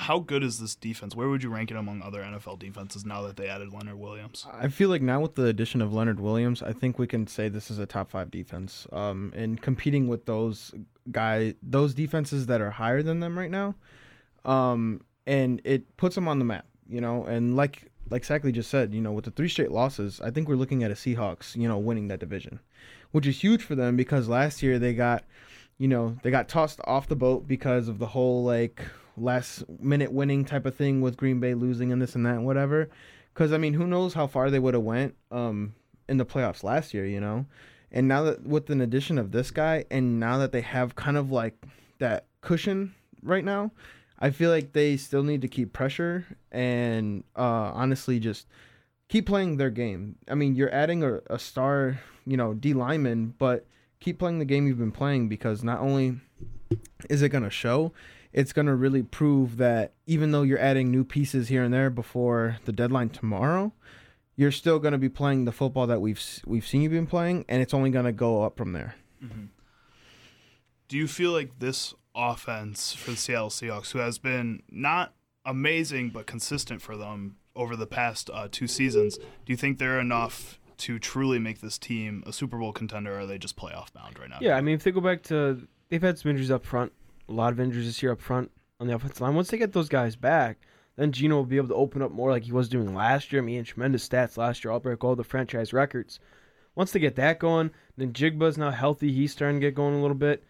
how good is this defense? Where would you rank it among other NFL defenses now that they added Leonard Williams? I feel like now with the addition of Leonard Williams, I think we can say this is a top five defense. Um, and competing with those guy, those defenses that are higher than them right now, um, and it puts them on the map. You know, and like like Sackley just said, you know, with the three straight losses, I think we're looking at a Seahawks, you know, winning that division, which is huge for them because last year they got, you know, they got tossed off the boat because of the whole like last minute winning type of thing with Green Bay losing and this and that and whatever. Because I mean, who knows how far they would have went um in the playoffs last year, you know. And now that with an addition of this guy, and now that they have kind of like that cushion right now, I feel like they still need to keep pressure and uh, honestly just keep playing their game. I mean, you're adding a, a star, you know, D lineman, but keep playing the game you've been playing because not only is it going to show, it's going to really prove that even though you're adding new pieces here and there before the deadline tomorrow, you're still going to be playing the football that we've we've seen you've been playing, and it's only going to go up from there. Mm-hmm. Do you feel like this offense for the Seattle Seahawks, who has been not amazing but consistent for them over the past uh, two seasons, do you think they're enough to truly make this team a Super Bowl contender, or are they just playoff bound right now? Yeah, I mean, if they go back to, they've had some injuries up front, a lot of injuries this year up front on the offensive line. Once they get those guys back, then Geno will be able to open up more like he was doing last year. I mean, tremendous stats last year. I'll break all the franchise records. Once they get that going, then Njigba's now healthy. He's starting to get going a little bit.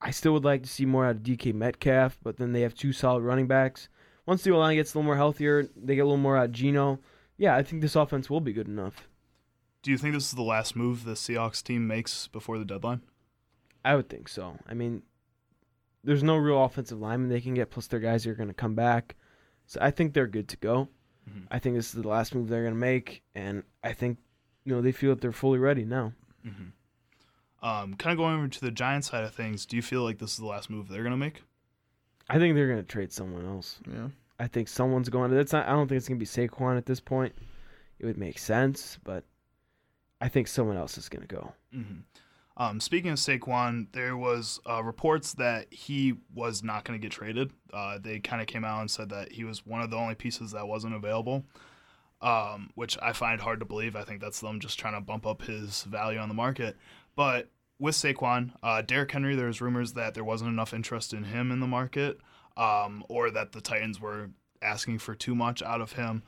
I still would like to see more out of DK Metcalf, but then they have two solid running backs. Once the line gets a little more healthier, they get a little more out of Geno. Yeah, I think this offense will be good enough. Do you think this is the last move the Seahawks team makes before the deadline? I would think so. I mean, there's no real offensive lineman they can get, plus their guys are going to come back. So I think they're good to go. Mm-hmm. I think this is the last move they're going to make, and I think you know they feel that they're fully ready now. Mm-hmm. Um, kind of going over to the Giants side of things, do you feel like this is the last move they're gonna make? I think they're gonna trade someone else. Yeah. I think someone's going. To that's not. I don't think it's gonna be Saquon at this point. It would make sense, but I think someone else is gonna go. Mm-hmm. Um, speaking of Saquon, there was uh, reports that he was not going to get traded. Uh, they kind of came out and said that he was one of the only pieces that wasn't available, um, which I find hard to believe. I think that's them just trying to bump up his value on the market. But with Saquon, uh, Derrick Henry, there's rumors that there wasn't enough interest in him in the market, um, or that the Titans were asking for too much out of him.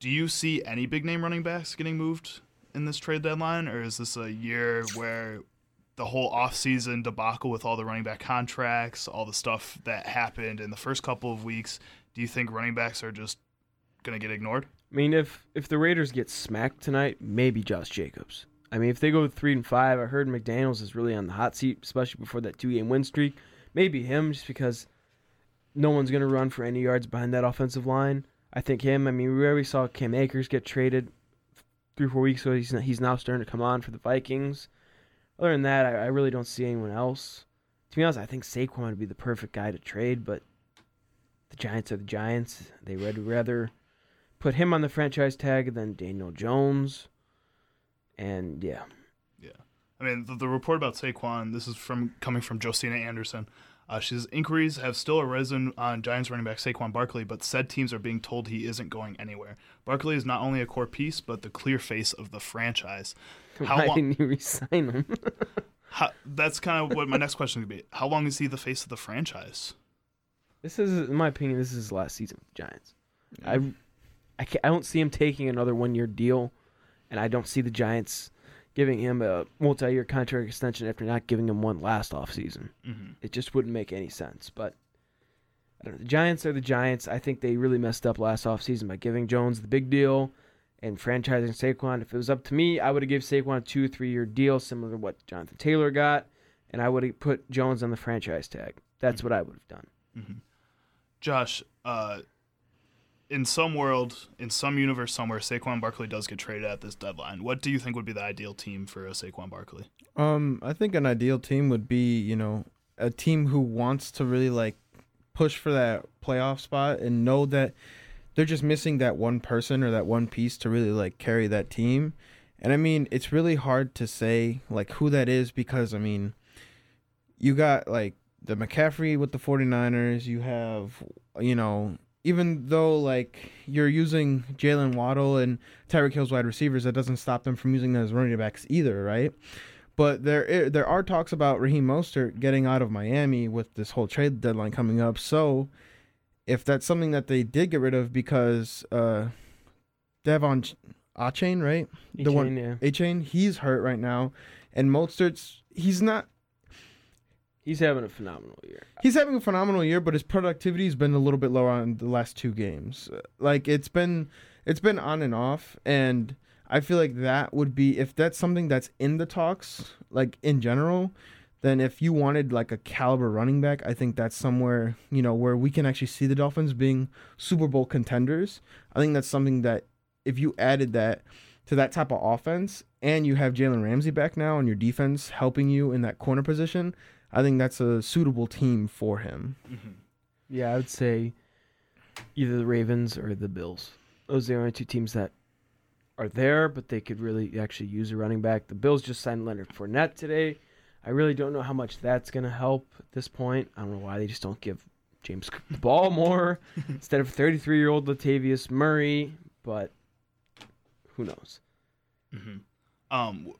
Do you see any big name running backs getting moved in this trade deadline, or is this a year where the whole offseason debacle with all the running back contracts, all the stuff that happened in the first couple of weeks, do you think running backs are just going to get ignored? I mean, if if the Raiders get smacked tonight, maybe Josh Jacobs. I mean, if they go three and five, I heard McDaniels is really on the hot seat, especially before that two game win streak. Maybe him, just because no one's going to run for any yards behind that offensive line. I think him. I mean, we already saw Cam Akers get traded three or four weeks ago. He's he's now starting to come on for the Vikings. Other than that, I, I really don't see anyone else. To be honest, I think Saquon would be the perfect guy to trade, but the Giants are the Giants. They would rather put him on the franchise tag than Daniel Jones. And yeah. Yeah. I mean, the, the report about Saquon, this is from coming from Josina Anderson. Uh, she says inquiries have still arisen on Giants running back Saquon Barkley, but said teams are being told he isn't going anywhere. Barkley is not only a core piece, but the clear face of the franchise. How Why long, didn't you resign him? how, that's kind of what my next question would be. How long is he the face of the franchise? This is, in my opinion, this is his last season with the Giants. I, I, I don't see him taking another one year deal and I don't see the Giants giving him a multi-year contract extension after not giving him one last offseason. Mm-hmm. It just wouldn't make any sense. But I don't know. The Giants are the Giants. I think they really messed up last offseason by giving Jones the big deal and franchising Saquon. If it was up to me, I would have given Saquon a two or three year deal similar to what Jonathan Taylor got, and I would have put Jones on the franchise tag. That's mm-hmm. what I would have done. Mm-hmm. Josh, uh, in some world, in some universe somewhere, Saquon Barkley does get traded at this deadline. What do you think would be the ideal team for a Saquon Barkley? Um, I think an ideal team would be, you know, a team who wants to really like push for that playoff spot and know that they're just missing that one person or that one piece to really like carry that team. And I mean, it's really hard to say like who that is because I mean, you got like the McCaffrey with the 49ers. You have, you know, even though like you're using Jaylen Waddle and Tyreek Hill's wide receivers, that doesn't stop them from using them as running backs either, right? But there there are talks about Raheem Mostert getting out of Miami with this whole trade deadline coming up. So if that's something that they did get rid of because uh Devon Ch- Achane, right? The one- yeah. Achane, he's hurt right now, and Mostert's he's not He's having a phenomenal year. he's having a phenomenal year, but his productivity's been a little bit lower on the last two games. Uh, Like it's been it's been on and off, and I feel like that would be if that's something that's in the talks, like in general. Then if you wanted like a caliber running back, I think that's somewhere you know where we can actually see the Dolphins being Super Bowl contenders. I think that's something that if you added that to that type of offense, and you have Jalen Ramsey back now, and your defense helping you in that corner position, I think that's a suitable team for him. Mhm. Yeah, I would say either the Ravens or the Bills. Those are the only two teams that are there, but they could really actually use a running back. The Bills just signed Leonard Fournette today. I really don't know how much that's going to help at this point. I don't know why they just don't give James Cook the ball more instead of 33 year old Latavius Murray, but who knows? hmm Um,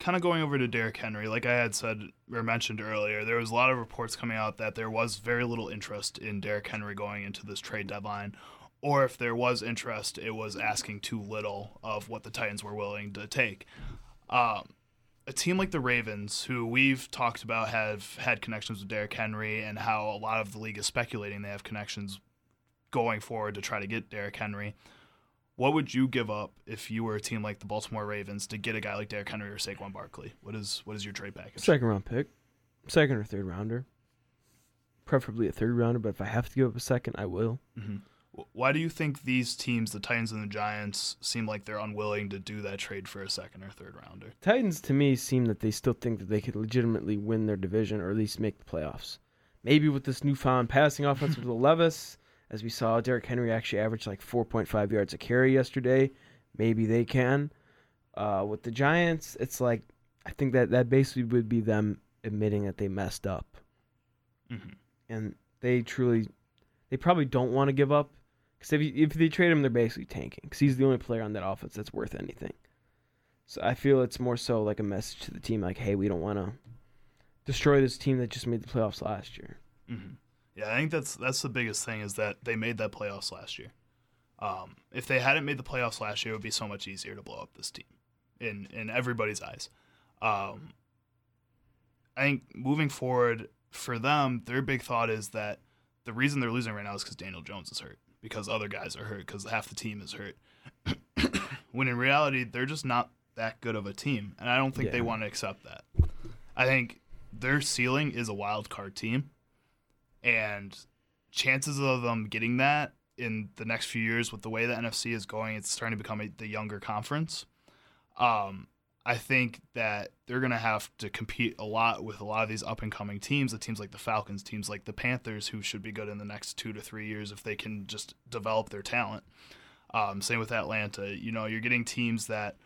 kind of going over to Derrick Henry, like I had said or mentioned earlier, there was a lot of reports coming out that there was very little interest in Derrick Henry going into this trade deadline, or if there was interest, it was asking too little of what the Titans were willing to take. Um, a team like the Ravens, who we've talked about, have had connections with Derrick Henry, and how a lot of the league is speculating they have connections going forward to try to get Derrick Henry. What would you give up if you were a team like the Baltimore Ravens to get a guy like Derrick Henry or Saquon Barkley? What is what is your trade package? Second round pick, second or third rounder. Preferably a third rounder, but if I have to give up a second, I will. hmm Why do you think these teams, the Titans and the Giants, seem like they're unwilling to do that trade for a second or third rounder? Titans to me seem that they still think that they could legitimately win their division or at least make the playoffs. Maybe with this newfound passing offense with Levis, as we saw, Derrick Henry actually averaged like 4.5 yards a carry yesterday. Maybe they can. Uh, with the Giants, it's like I think that that basically would be them admitting that they messed up, hmm and they truly, they probably don't want to give up because if you, if they trade him, they're basically tanking because he's the only player on that offense that's worth anything. So I feel it's more so like a message to the team, like, hey, we don't want to destroy this team that just made the playoffs last year. hmm Yeah, I think that's that's the biggest thing is that they made that playoffs last year. Um, if they hadn't made the playoffs last year, it would be so much easier to blow up this team in in everybody's eyes. Um, I think moving forward for them, their big thought is that the reason they're losing right now is because Daniel Jones is hurt, because other guys are hurt, because half the team is hurt. when in reality, they're just not that good of a team, and I don't think they want to accept that. I think their ceiling is a wild card team, and chances of them getting that in the next few years with the way the NFC is going, it's starting to become a, the younger conference. Um, I think that they're going to have to compete a lot with a lot of these up and coming teams, the teams like the Falcons, teams like the Panthers, who should be good in the next two to three years if they can just develop their talent. Um, same with Atlanta. You know, you're getting teams that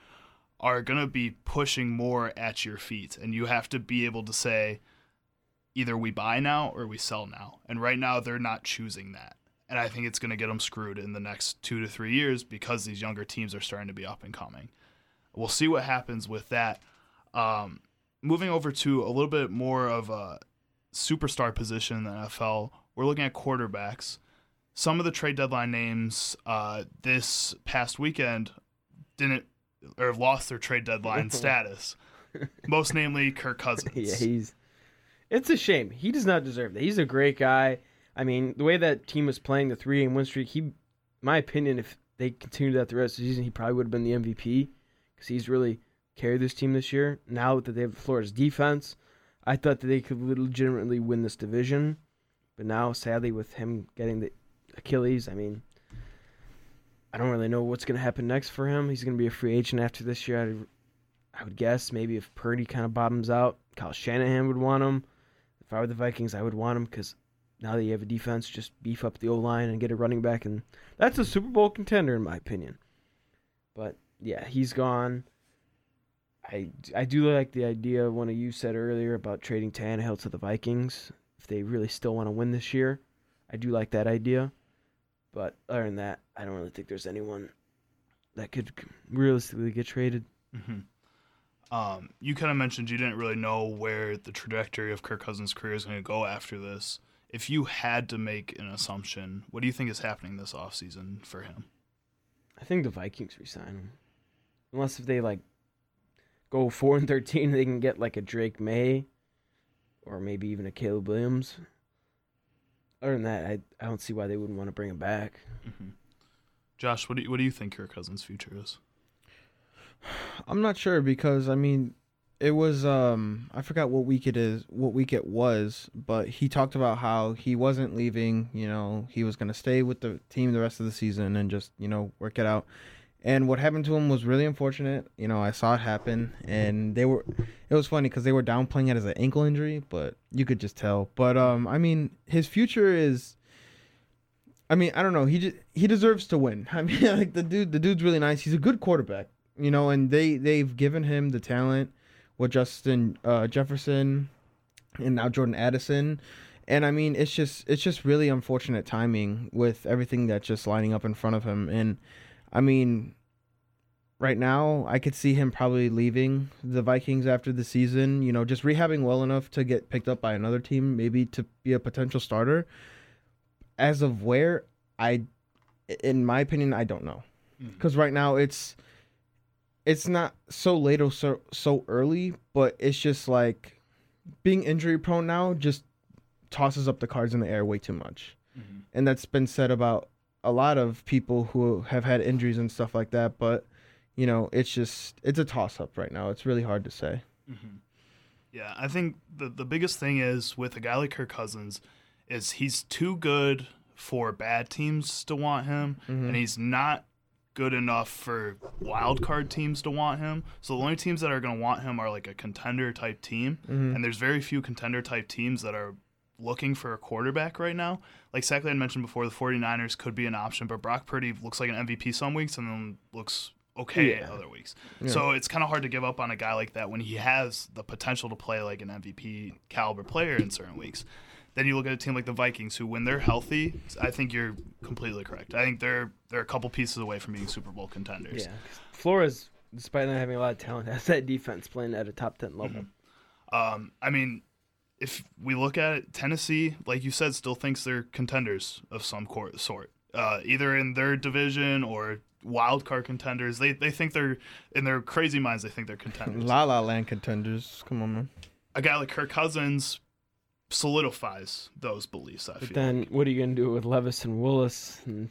are going to be pushing more at your feet, and you have to be able to say, either we buy now or we sell now. And right now, they're not choosing that. And I think it's going to get them screwed in the next two to three years because these younger teams are starting to be up and coming. We'll see what happens with that. Um, moving over to a little bit more of a superstar position in the NFL, we're looking at quarterbacks. Some of the trade deadline names uh, this past weekend didn't or lost their trade deadline status. Most namely, Kirk Cousins. yeah, he's. It's a shame. He does not deserve that. He's a great guy. I mean, the way that team was playing the three game win streak, he, my opinion, if they continued that the rest of the season, he probably would have been the MVP because he's really carried this team this year. Now that they have Flores's defense, I thought that they could legitimately win this division, but now sadly with him getting the Achilles, I mean, I don't really know what's going to happen next for him. He's going to be a free agent after this year. I, I would guess maybe if Purdy kind of bottoms out, Kyle Shanahan would want him. I were the Vikings, I would want him because now that you have a defense, just beef up the O line and get a running back, and that's a Super Bowl contender in my opinion. But yeah, he's gone. I I do like the idea one of you said earlier about trading Tannehill to the Vikings. if they really still want to win this year. I do like that idea, but other than that, I don't really think there's anyone that could realistically get traded. hmm Um, you kind of mentioned you didn't really know where the trajectory of Kirk Cousins' career is going to go after this. If you had to make an assumption, what do you think is happening this offseason for him? I think the Vikings resign him, unless if they like go four and thirteen, they can get like a Drake Maye, or maybe even a Caleb Williams. Other than that, I I don't see why they wouldn't want to bring him back. hmm Josh, what do you, what do you think Kirk Cousins' future is? I'm not sure because I mean, it was um I forgot what week it is, what week it was, but he talked about how he wasn't leaving. You know, he was gonna stay with the team the rest of the season and just you know work it out. And what happened to him was really unfortunate. You know, I saw it happen, and they were. It was funny because they were downplaying it as an ankle injury, but you could just tell. But um, I mean, his future is. I mean, I don't know. He just, he deserves to win. I mean, like the dude, the dude's really nice. He's a good quarterback, you know, and they they've given him the talent with Justin uh, Jefferson and now Jordan Addison. And I mean, it's just it's just really unfortunate timing with everything that's just lining up in front of him. And I mean, right now I could see him probably leaving the Vikings after the season. You know, just rehabbing well enough to get picked up by another team, maybe to be a potential starter. As of where, I, in my opinion, I don't know, because right now it's, it's not so late or so so early, but it's just like, being injury prone now just tosses up the cards in the air way too much Mhm. and that's been said about a lot of people who have had injuries and stuff like that but you know it's just it's a toss up right now it's really hard to say hmm Yeah, I think the the biggest thing is with a guy like Kirk Cousins, is he's too good for bad teams to want him, Mhm. and he's not good enough for wild card teams to want him. So the only teams that are going to want him are like a contender type team, Mhm. and there's very few contender type teams that are looking for a quarterback right now. Like Sackley had mentioned before, the 49ers could be an option, but Brock Purdy looks like an MVP some weeks and then looks okay Yeah. other weeks. Yeah. So it's kind of hard to give up on a guy like that when he has the potential to play like an MVP caliber player in certain weeks. Then you look at a team like the Vikings, who when they're healthy, I think you're completely correct. I think they're they're a couple pieces away from being Super Bowl contenders. Yeah, 'cause Flores, despite not having a lot of talent, has that defense playing at a top ten level. Um, I mean, if we look at it, Tennessee, like you said, still thinks they're contenders of some cor- sort, uh, either in their division or wild card contenders. They they think they're in their crazy minds. They think they're contenders. la la land contenders come on man a guy like Kirk Cousins solidifies those beliefs. I But feel then, what are you gonna do with Levis and Willis? And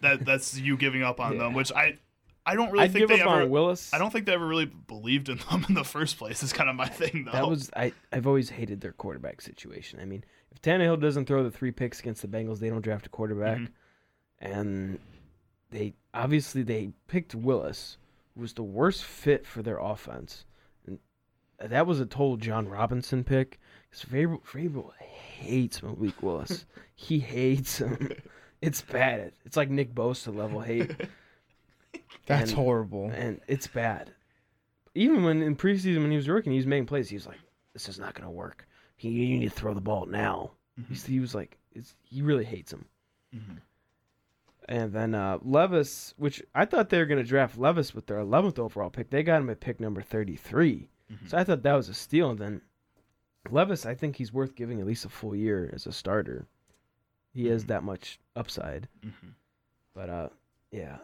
that that's you giving up on them, which I I don't really I'd think give they up ever. on Willis. I don't think they ever really believed in them in the first place. Is kind of my thing though. That was I. I've always hated their quarterback situation. I mean, if Tannehill doesn't throw the three picks against the Bengals, they don't draft a quarterback, Mhm. and they obviously they picked Willis, who was the worst fit for their offense, and that was a total Jon Robinson pick. Because Vrabel, Vrabel hates Malik Willis. he hates him. It's bad. It's like Nick Bosa level hate. that's And- horrible and it's bad. Even when in preseason when he was working, he was making plays. He was like, "This is not going to work. He, you need to throw the ball now." Mhm. He's, he was like, it's, he really hates him. Mhm. And then uh, Levis, which I thought they were going to draft Levis with their 11th overall pick, they got him at pick number 33. Mhm. So I thought that was a steal. And then Levis, I think he's worth giving at least a full year as a starter. He has Mhm. that much upside. Mhm. But uh, yeah,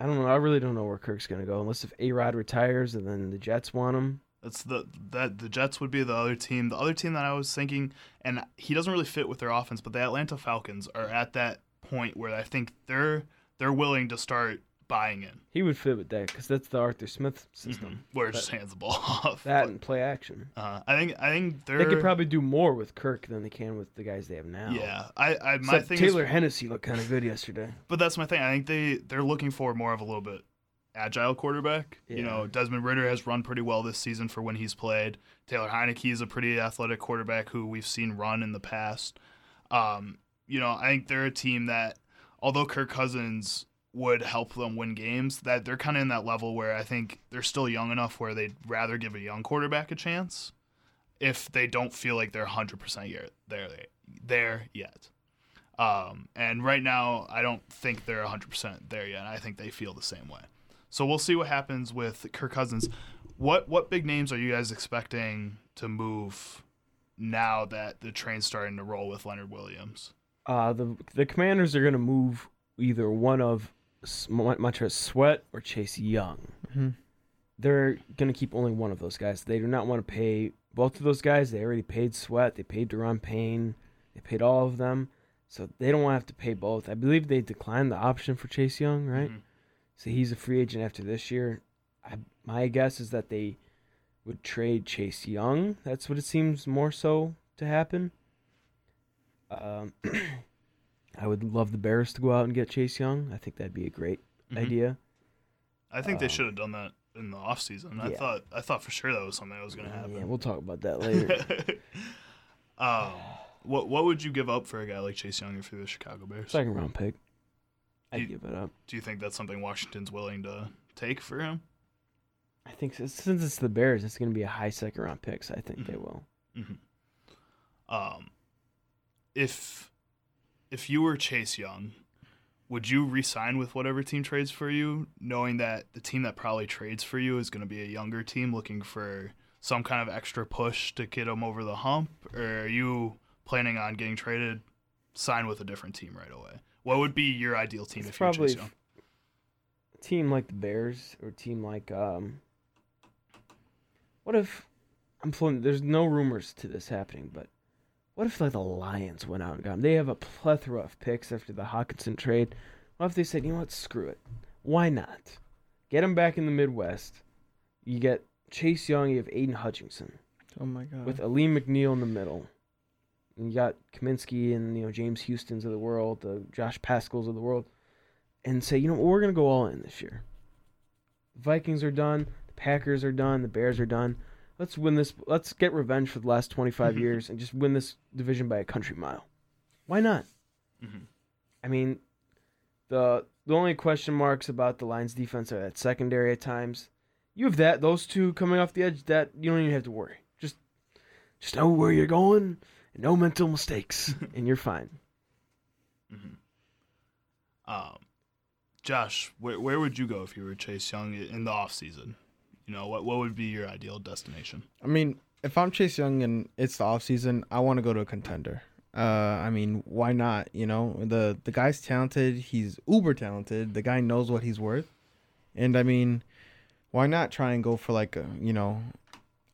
I don't know. I really don't know where Kirk's gonna go unless if A Rod retires and then the Jets want him. That's the that the Jets would be the other team. The other team that I was thinking, and he doesn't really fit with their offense, but the Atlanta Falcons are at that point where I think they're they're willing to start buying in. He would fit with that because that's the Arthur Smith system. Mhm. Where it just hands the ball off. That But, and play action. uh, I think I think they're They could probably do more with Kirk than they can with the guys they have now. yeah. I, I my Except thing Taylor is, Hennessy looked kind of good yesterday. but that's my thing. I think they they're looking for more of a little bit agile quarterback. You know, Desmond Ridder has run pretty well this season for when he's played. Taylor Heinicke is a pretty athletic quarterback who we've seen run in the past. Um, you know, I think they're a team that, although Kirk Cousins would help them win games, that they're kind of in that level where I think they're still young enough where they'd rather give a young quarterback a chance. if they don't feel like they're 100% yet, there there yet. Um, and right now, I don't think they're 100% there yet. I think they feel the same way. So we'll see what happens with Kirk Cousins. What what big names are you guys expecting to move now that the train's starting to roll with Leonard Williams? Uh, the the Commanders are going to move either one of S- Mon- Montrezl Sweat or Chase Young. Mhm. They're going to keep only one of those guys. They do not want to pay both of those guys. They already paid Sweat. They paid Daron Payne. They paid all of them. So they don't want to have to pay both. I believe they declined the option for Chase Young, right? Mhm. So he's a free agent after this year. I, my guess is that they would trade Chase Young. That's what it seems more so to happen. Um, I would love the Bears to go out and get Chase Young. I think that'd be a great Mhm. idea. I think they Um, should have done that in the offseason. I thought I thought for sure that was something that was going to happen. Yeah, we'll talk about that later. um, what what would you give up for a guy like Chase Young if you're the Chicago Bears? Second round pick. I'd You- give it up. Do you think that's something Washington's willing to take for him? I think s- since it's the Bears, it's going to be a high second round pick. So I think they Mhm. will. Um, if if you were Chase Young, would you resign with whatever team trades for you, knowing that the team that probably trades for you is going to be a younger team looking for some kind of extra push to get them over the hump, or are you planning on getting traded, sign with a different team right away? What would be your ideal team It's if probably Chase Young? a team like the Bears or a team like um. What if I'm pulling? There's no rumors to this happening, but what if like the Lions went out and got him? They have a plethora of picks after the Hockenson trade. What if they said, you know what, screw it, why not? Get him back in the Midwest. You get Chase Young, you have Aidan Hutchinson Oh my god. with Alim McNeill in the middle. And you got Cominsky and you know James Houston's of the world, the Josh Paschal's of the world, and say, you know, what, we're gonna go all in this year. Vikings are done, the Packers are done, the Bears are done. Let's win this. Let's get revenge for the last twenty five years and just win this division by a country mile. Why not? Mhm. I mean, the the only question marks about the Lions defense are that secondary at times. You have that those two coming off the edge that you don't even have to worry. Just just know where you're going and no mental mistakes and you're fine. Um, Josh, where where would you go if you were Chase Young in the off season? You know, what what would be your ideal destination? I mean, if I'm Chase Young and it's the off season, I want to go to a contender. Uh, I mean, why not? You know, the the guy's talented. He's uber talented. The guy knows what he's worth, and I mean, why not try and go for like a you know,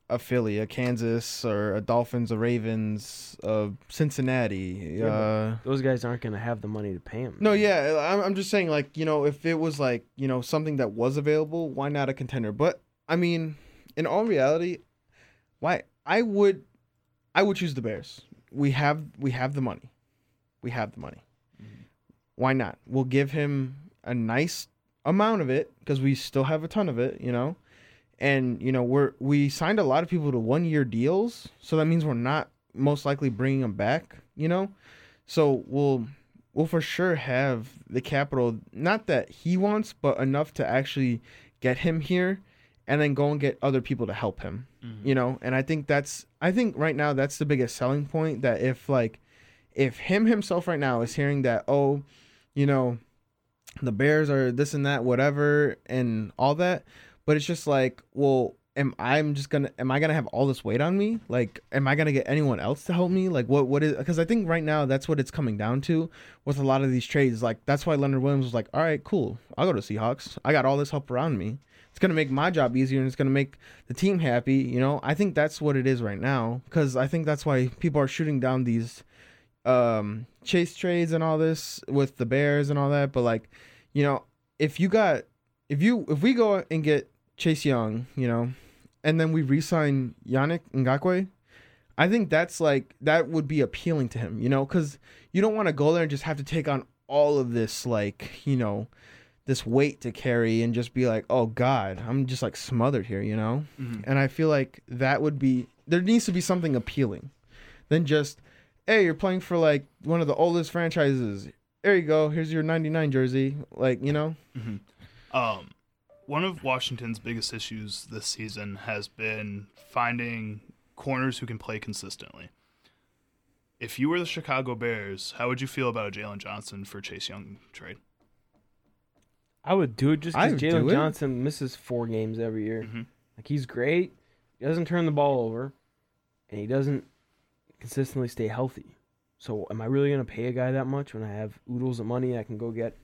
a Philly, a Kansas, or a Dolphins, a Ravens, a Cincinnati. Yeah, uh, Those guys aren't going to have the money to pay him. no, yeah, I'm, I'm just saying, like, you know, if it was like, you know, something that was available, why not a contender? But I mean, in all reality, why I would, I would choose the Bears. We have, we have the money, we have the money. Mm-hmm. Why not? We'll give him a nice amount of it because we still have a ton of it, you know. And you know, we're we signed a lot of people to one year deals, so that means we're not most likely bringing them back, you know. So we'll we'll for sure have the capital not that he wants but enough to actually get him here and then go and get other people to help him mm-hmm. you know? And i think that's i think right now that's the biggest selling point that if like if him himself right now is hearing that oh you know the bears are this and that whatever and all that but it's just like well am i'm just gonna am i gonna have all this weight on me? Like am i gonna get anyone else to help me? Like what what is because i think right now that's what it's coming down to with a lot of these trades. Like that's why leonard williams was like all right cool. I'll go to seahawks. I got all this help around me it's gonna make my job easier and it's gonna make the team happy you know? I think that's what it is right now because i think that's why people are shooting down these um chase trades and all this with the bears and all that but like you know if you got if you if we go and get chase young you know and then we re-sign Yannick Ngakoue, I think that's like that would be appealing to him, you know, because you don't want to go there and just have to take on all of this like you know this weight to carry and just be like, oh God, I'm just like smothered here, you know. Mhm. And I feel like that would be there needs to be something appealing than just, hey, you're playing for like one of the oldest franchises. There you go. Here's your 99 jersey. Like you know. Um, one of Washington's biggest issues this season has been finding corners who can play consistently. If you were the Chicago Bears, how would you feel about a Jaylon Johnson for Chase Young trade? I would do it just I because Jaylon. Johnson misses four games every year. Mhm. Like he's great. He doesn't turn the ball over, and he doesn't consistently stay healthy. So am I really gonna pay a guy that much when I have oodles of money I can go get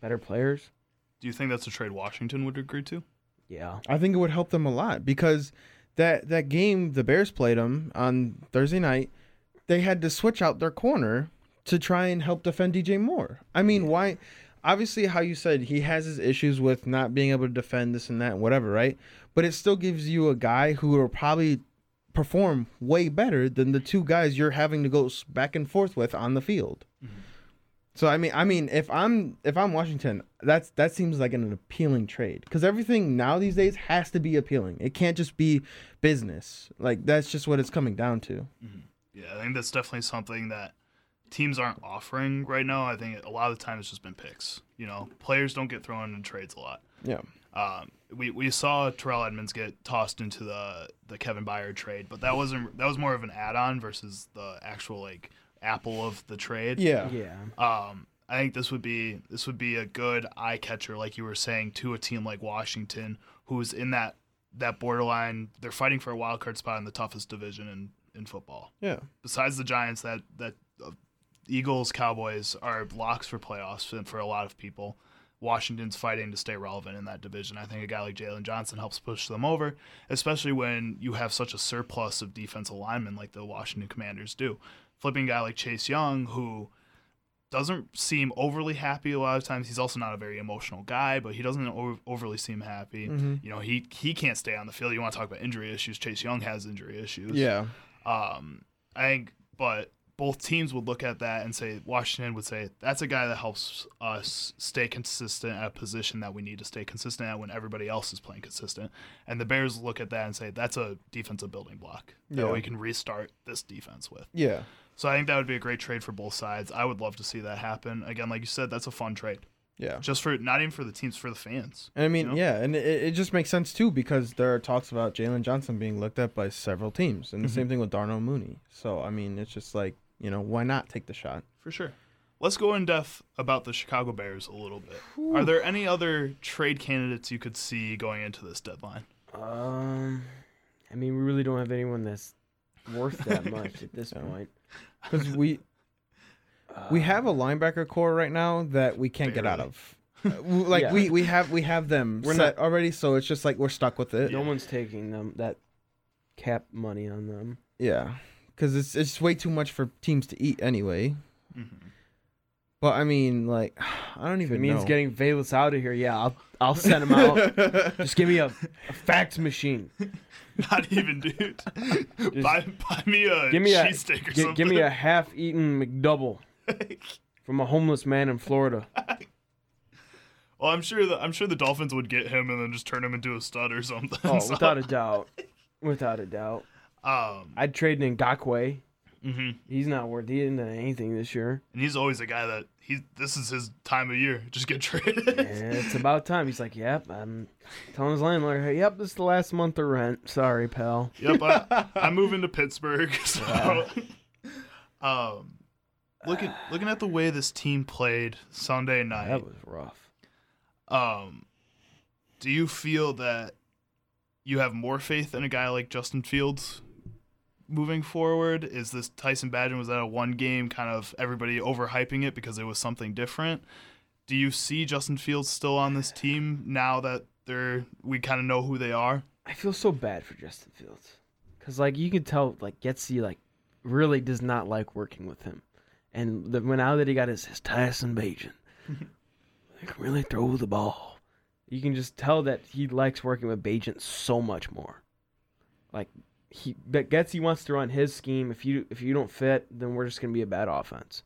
better players? Do you think that's a trade Washington would agree to? Yeah. I think it would help them a lot because that that game the Bears played them on Thursday night, they had to switch out their corner to try and help defend DJ Moore. I mean, why? Obviously, how you said he has his issues with not being able to defend this and that and whatever, right? But it still gives you a guy who will probably perform way better than the two guys you're having to go back and forth with on the field. Mm-hmm. So I mean, I mean, if I'm if I'm Washington, that's that seems like an appealing trade because everything now these days has to be appealing. It can't just be business. Like that's just what it's coming down to. Mm-hmm. Yeah, I think that's definitely something that teams aren't offering right now. I think a lot of the time it's just been picks. You know, players don't get thrown in trades a lot. Yeah. Um, we, we saw Terrell Edmunds get tossed into the the Kevin Byard trade, but that wasn't that was more of an add-on versus the actual like apple of the trade. Yeah. Yeah. Um, I think this would be this would be a good eye catcher, like you were saying, to a team like Washington, who's in that that borderline. They're fighting for a wild card spot in the toughest division in, in football. Yeah. Besides the Giants, that that Eagles, Cowboys are locks for playoffs for a lot of people. Washington's fighting to stay relevant in that division. I think a guy like Jaylon Johnson helps push them over, especially when you have such a surplus of defensive linemen like the Washington Commanders do. Flipping a guy like Chase Young, who doesn't seem overly happy a lot of times. He's also not a very emotional guy, but he doesn't o- overly seem happy. Mhm. You know, he he can't stay on the field. You want to talk about injury issues? Chase Young has injury issues. Yeah. Um, I think, but both teams would look at that and say Washington would say that's a guy that helps us stay consistent at a position that we need to stay consistent at when everybody else is playing consistent. And the Bears look at that and say that's a defensive building block that Yeah. we can restart this defense with. Yeah. So I think that would be a great trade for both sides. I would love to see that happen. Again, like you said, that's a fun trade. Yeah. Just for not even for the teams, for the fans. And I mean, You know? yeah, and it, it just makes sense too because there are talks about Jaylon Johnson being looked at by several teams, and the Mm-hmm. same thing with Darnell Mooney. So I mean, it's just like you know, why not take the shot? For sure. Let's go in depth about the Chicago Bears a little bit. Are there any other trade candidates you could see going into this deadline? Um, I mean, we really don't have anyone that's worth that much at this Yeah. point. Because we we have a linebacker core right now that we can't get out of. Uh, like Yeah. we we have we have them We're set already, so it's just like we're stuck with it. No one's taking them that cap money on them. Yeah, because it's it's way too much for teams to eat anyway. Mm-hmm. But I mean, like, I don't If even it means know. getting Velus out of here, yeah, I'll I'll send him out. Just give me a, a fax machine. Not even, dude. buy, buy me a Give me a cheesesteak or gi- something. give me a half-eaten McDouble from a homeless man in Florida. well, I'm sure the I'm sure the Dolphins would get him and then just turn him into a stud or something. Oh, So, without a doubt, without a doubt. Um, I'd trade in Ngakoue. hmm He's not worth he didn't do anything this year. and he's always a guy that he's this is his time of year. Just get traded. And it's about time. He's like, "Yep, I'm telling his landlord, hey, yep, this is the last month of rent. Sorry, pal." Yep, I, I'm moving to Pittsburgh. So, um, looking looking at the way this team played Sunday night, That was rough. um, do you feel that you have more faith in a guy like Justin Fields moving forward? Is this Tyson Bagent was that a one game kind of everybody overhyping it because it was something different? Do you see Justin Fields still on this team now that they're we kind of know who they are? I feel so bad for Justin Fields because like you can tell like Getsy like really does not like working with him, and the, when now that he got his, his Tyson Bagent, he can really throw the ball. You can just tell that he likes working with Bagent so much more. Like he, but Getsy wants to run his scheme. If you if you don't fit, then we're just gonna be a bad offense.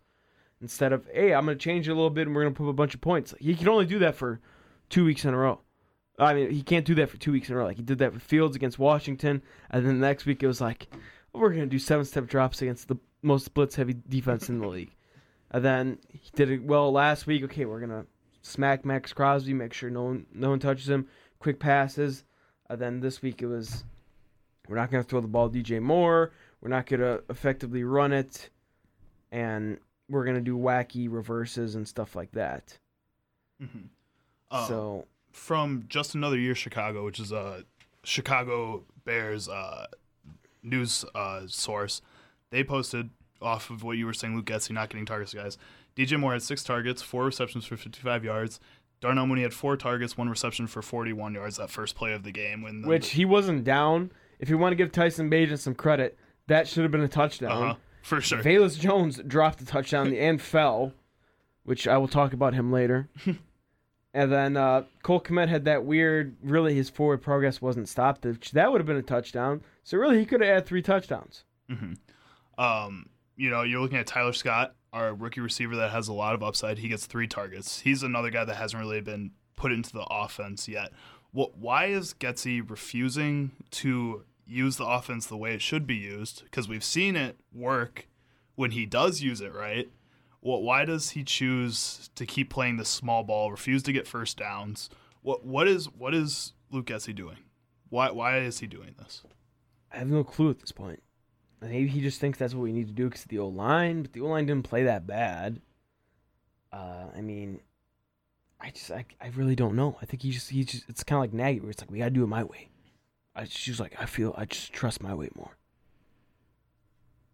Instead of hey, I'm gonna change it a little bit and we're gonna put a bunch of points. He can only do that for two weeks in a row. I mean, he can't do that for two weeks in a row. Like he did that with Fields against Washington, and then the next week it was like, oh, we're gonna do seven step drops against the most blitz heavy defense in the league. And then he did it well last week. Okay, we're gonna smack Maxx Crosby, make sure no one no one touches him. Quick passes. And then this week it was We're not going to throw the ball DJ Moore. We're not going to effectively run it, and we're going to do wacky reverses and stuff like that. Mm-hmm. Uh, so from just another year Chicago, which is a Chicago Bears uh, news uh, source, they posted off of what you were saying, Luke Getsy not getting targets, guys. DJ Moore had six targets, four receptions for 55 yards. Darnell Mooney had four targets, one reception for 41 yards. That first play of the game, when the, which he wasn't down. If you want to give Tyson Bagent some credit, that should have been a touchdown. uh-huh, for sure. Velus Jones dropped the touchdown and fell, which I will talk about him later. and then uh, Cole Kmet had that weird, really his forward progress wasn't stopped. That would have been a touchdown. So really, he could have had three touchdowns. hmm Um, you know, you're looking at Tyler Scott, our rookie receiver that has a lot of upside. He gets three targets. He's another guy that hasn't really been put into the offense yet. What? Why is Getsy refusing to use the offense the way it should be used? Because we've seen it work when he does use it right. What? Why does he choose to keep playing the small ball? Refuse to get first downs? What? What is? What is Luke Getsy doing? Why? Why is he doing this? I have no clue at this point. Maybe he just thinks that's what we need to do because the O line, but the O line didn't play that bad. Uh, I mean, I just, I, I really don't know. I think he just, he just, it's kind of like Nagy, where it's like we gotta do it my way. I she's like, I feel, I just trust my way more.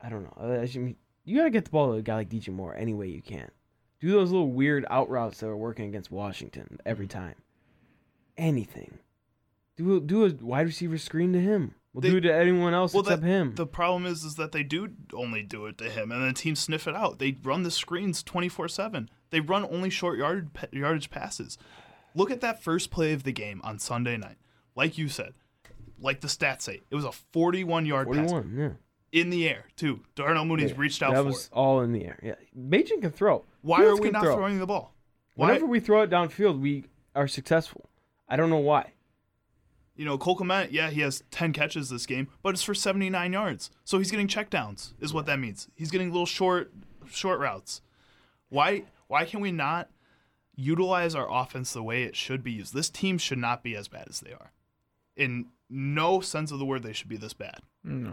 I don't know. I, I mean, you gotta get the ball to a guy like DJ Moore any way you can. Do those little weird out routes that are working against Washington every mm-hmm. time. Anything. Do do a wide receiver screen to him. We'll They- do it to anyone else Well, except that- him. The problem is, is that they do only do it to him, and the teams sniff it out. They run the screens twenty four seven. They run only short yard yardage passes. Look at that first play of the game on Sunday night. Like you said, like the stats say, it was a forty one yard pass 41, yeah. in the air too. Darnell Mooney's Yeah, reached out That was it. all in the air. Yeah, Bagent can throw. Why Who are we not throw? throwing the ball? Why? Whenever we throw it downfield, we are successful. I don't know why. You know, Cole Kmet, yeah, he has 10 catches this game, but it's for 79 yards. So he's getting checkdowns, is what that means. He's getting little short short routes. Why why can we not utilize our offense the way it should be used? This team should not be as bad as they are. In no sense of the word they should be this bad. No.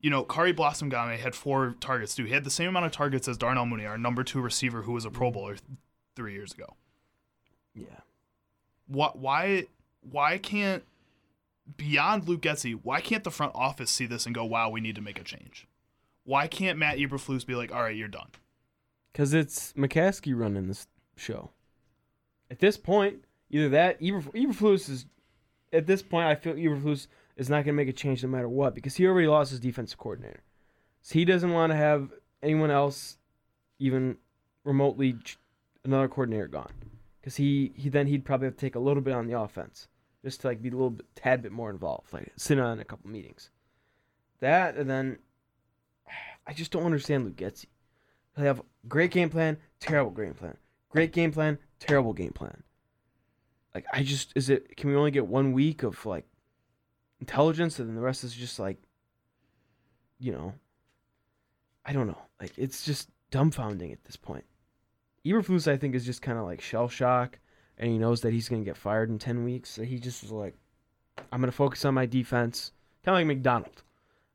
You know, Khari Blasingame had four targets too. He had the same amount of targets as Darnell Mooney, our number two receiver who was a Pro Bowler th- three years ago. Yeah. why why why can't beyond Luke Getsy, why can't the front office see this and go, wow, we need to make a change? Why can't Matt Eberflus be like, all right, you're done? Because it's McCaskey running this show. At this point, either that, Eber, Eberflus is, at this point, I feel Eberflus is not going to make a change no matter what because he already lost his defensive coordinator. So he doesn't want to have anyone else, even remotely, another coordinator gone. Because he, he then he'd probably have to take a little bit on the offense just to like be a little bit, tad bit more involved, like sit on a couple meetings. That and then I just don't understand Luke Getsy. They have great game plan, terrible game plan. Great game plan, terrible game plan. Like I just is it can we only get one week of like intelligence and then the rest is just like you know I don't know. Like it's just dumbfounding at this point. Eberflus I think is just kind of like shell shock and he knows that he's going to get fired in 10 weeks. So he just is like I'm going to focus on my defense. Kind of like McDonald.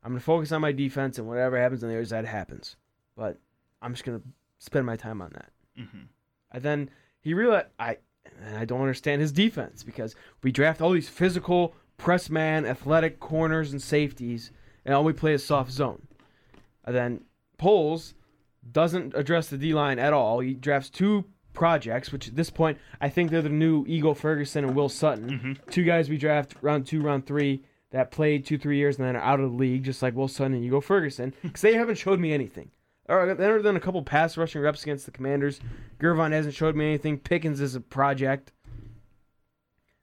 I'm going to focus on my defense and whatever happens on the other side happens. But I'm just gonna spend my time on that. Mm-hmm. And then he realized I and I don't understand his defense because we draft all these physical press man, athletic corners and safeties, and all we play is soft zone. And then Poles doesn't address the D line at all. He drafts two projects, which at this point I think they're the new Ego Ferguson and Will Sutton. Mhm. Two guys we draft round two, round three that played two, three years and then are out of the league, just like Will Sutton and Ego Ferguson, because they haven't showed me anything. Or other than a couple pass rushing reps against the Commanders, Gervon hasn't showed me anything. Pickens is a project.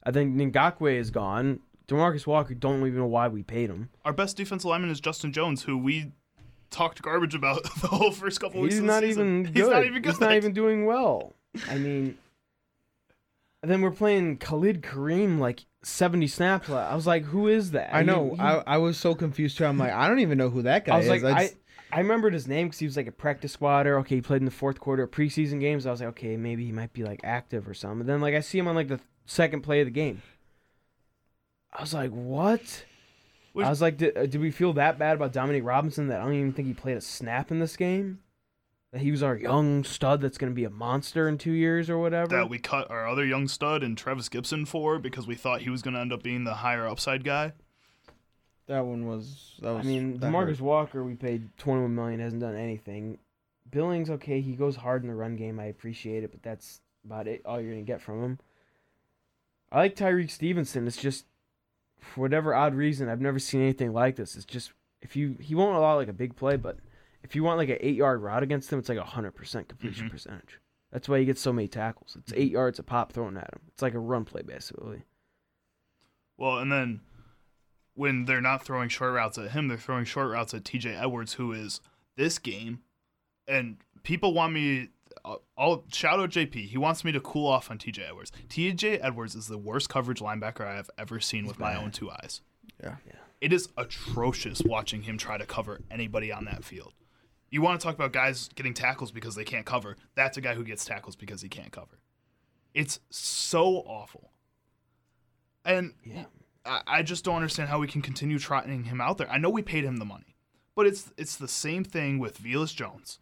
I think Ngakoue is gone. Demarcus Walker, don't even know why we paid him. Our best defensive lineman is Justin Jones, who we talked garbage about the whole first couple weeks. He's of the not season. even good. He's not even good. He's not even doing well. I mean, and then we're playing Khalid Kareem like 70 snaps. I was like, who is that? I know. He- he- I, I was so confused too. I'm like, I don't even know who that guy I was is. like, I, just- I remembered his name because he was like a practice squatter. Okay, he played in the fourth quarter of preseason games. I was like, okay, maybe he might be like active or something. And then like I see him on like the second play of the game. I was like, what? Which- I was like, did, uh, did we feel that bad about Dominique Robinson that I don't even think he played a snap in this game? That he was our young stud that's going to be a monster in two years or whatever. that we cut our other young stud and Trevis Gipson for because we thought he was going to end up being the higher upside guy. That one was. That I mean, that Demarcus hurt. Walker, we paid twenty one million, hasn't done anything. Billings, okay, he goes hard in the run game. I appreciate it, but that's about it. All you're gonna get from him. I like Tyrique Stevenson. It's just for whatever odd reason, I've never seen anything like this. It's just if you he won't allow like a big play, but if you want like an eight yard route against him, it's like a hundred percent completion Mhm. percentage. That's why he gets so many tackles. It's eight yards a pop thrown at him. It's like a run play basically. Well, and then when they're not throwing short routes at him, they're throwing short routes at TJ Edwards, who is this game. And people want me. Uh, I'll- I'll shout out JP. He wants me to cool off on TJ Edwards. TJ Edwards is the worst coverage linebacker I have ever seen with my own two eyes. Yeah. It is atrocious watching him try to cover anybody on that field. You want to talk about guys getting tackles because they can't cover? That's a guy who gets tackles because he can't cover. It's so awful. And Yeah. I, I just don't understand how we can continue trotting him out there. I know we paid him the money, but it's it's the same thing with Velus Jones.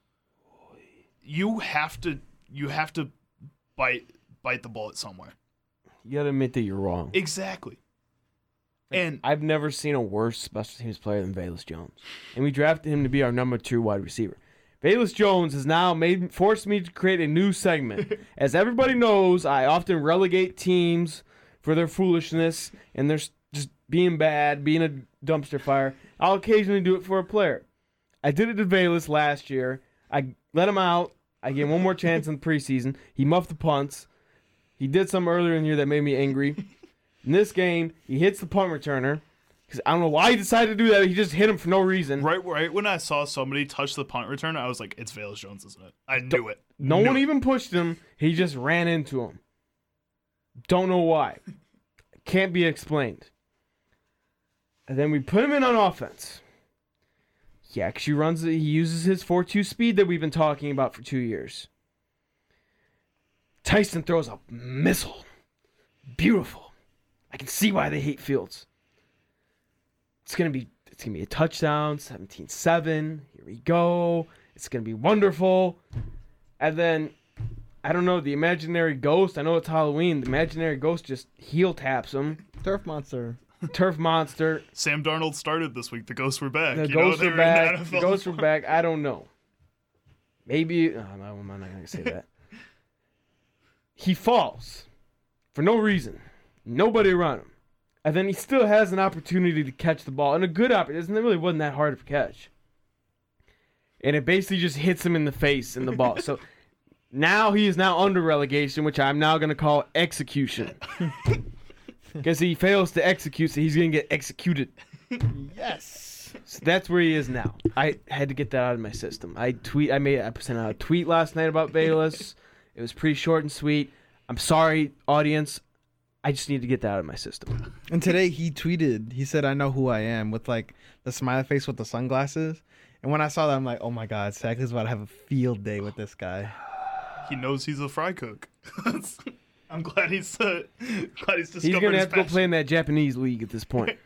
You have to you have to bite bite the bullet somewhere. You gotta admit that you're wrong. Exactly. And I've never seen a worse special teams player than Velus Jones, and we drafted him to be our number two wide receiver. Velus Jones has now made forced me to create a new segment. As everybody knows, I often relegate teams for their foolishness and their being bad, being a dumpster fire. I'll occasionally do it for a player. I did it to Velus last year. I let him out. I gave him one more chance in the preseason. He muffed the punts. He did some earlier in the year that made me angry. In this game, he hits the punt returner. Because I don't know why he decided to do that. He just hit him for no reason. right right when I saw somebody touch the punt return, I was like, it's Velus Jones, isn't it? I knew it. No Knew one it. even pushed him. He just ran into him. Don't know why. Can't be explained. And then we put him in on offense. He actually runs. He uses his four-two speed that we've been talking about for two years. Tyson throws a missile. Beautiful. I can see why they hate Fields. It's gonna be. It's gonna be a touchdown. 17-7. Here we go. It's gonna be wonderful. And then I don't know the imaginary ghost. I know it's Halloween. The imaginary ghost just heel taps him. Turf monster. Turf monster. Sam Darnold started this week. The ghosts were back. The you ghosts know, were back. The ghosts were back. I don't know. Maybe oh, no, I'm not gonna say that. he falls for no reason. Nobody around him, and then he still has an opportunity to catch the ball and a good opportunity. It really wasn't that hard of a catch, and it basically just hits him in the face in the ball. so now he is now under relegation, which I'm now gonna call execution. Because he fails to execute, so he's gonna get executed. Yes. So that's where he is now. I had to get that out of my system. I tweet. I made. I sent out a tweet last night about Bayless. it was pretty short and sweet. I'm sorry, audience. I just need to get that out of my system. And today he tweeted. He said, "I know who I am" with like the smiley face with the sunglasses. And when I saw that, I'm like, "Oh my God, Sack is about to have a field day with this guy." He knows he's a fry cook. I'm glad he's uh, glad he's discovered He's gonna his have to go play in that Japanese league at this point.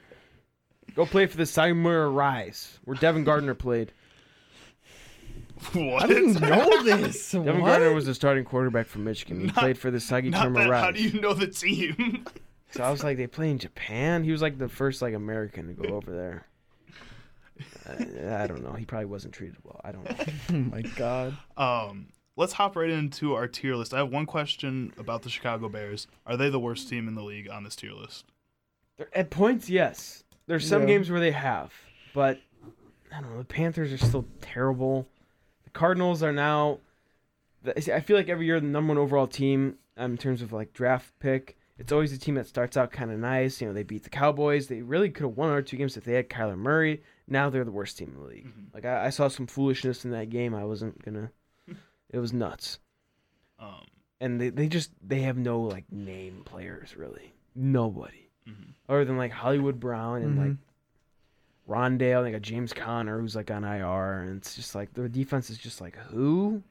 go play for the Saimura Rise, where Devin Gardner played. What? I didn't know this. Devin What? Gardner was the starting quarterback for Michigan. He Not- played for the Sagi Not Rise. How do you know the team? So I was like, they play in Japan. He was like the first like American to go over there. I, I don't know. He probably wasn't treated well. I don't know. Oh my God. um, let's hop right into our tier list. I have one question about the Chicago Bears. Are they the worst team in the league on this tier list? They're- At points, yes. There's some Yeah. games where they have, but I don't know. The Panthers are still terrible. The Cardinals are now. I feel like every year the number one overall team um, in terms of like draft pick. It's always a team that starts out kind of nice. You know, they beat the Cowboys. They really could have won our two games if they had Kyler Murray. Now they're the worst team in the league. Mhm. Like I, I saw some foolishness in that game. I wasn't gonna. It was nuts, Um, and they, they just they have no like name players really. Nobody mhm. other than like Hollywood Brown and Mhm. like Rondale, they got James Conner who's like on IR, and it's just like the defense is just like who,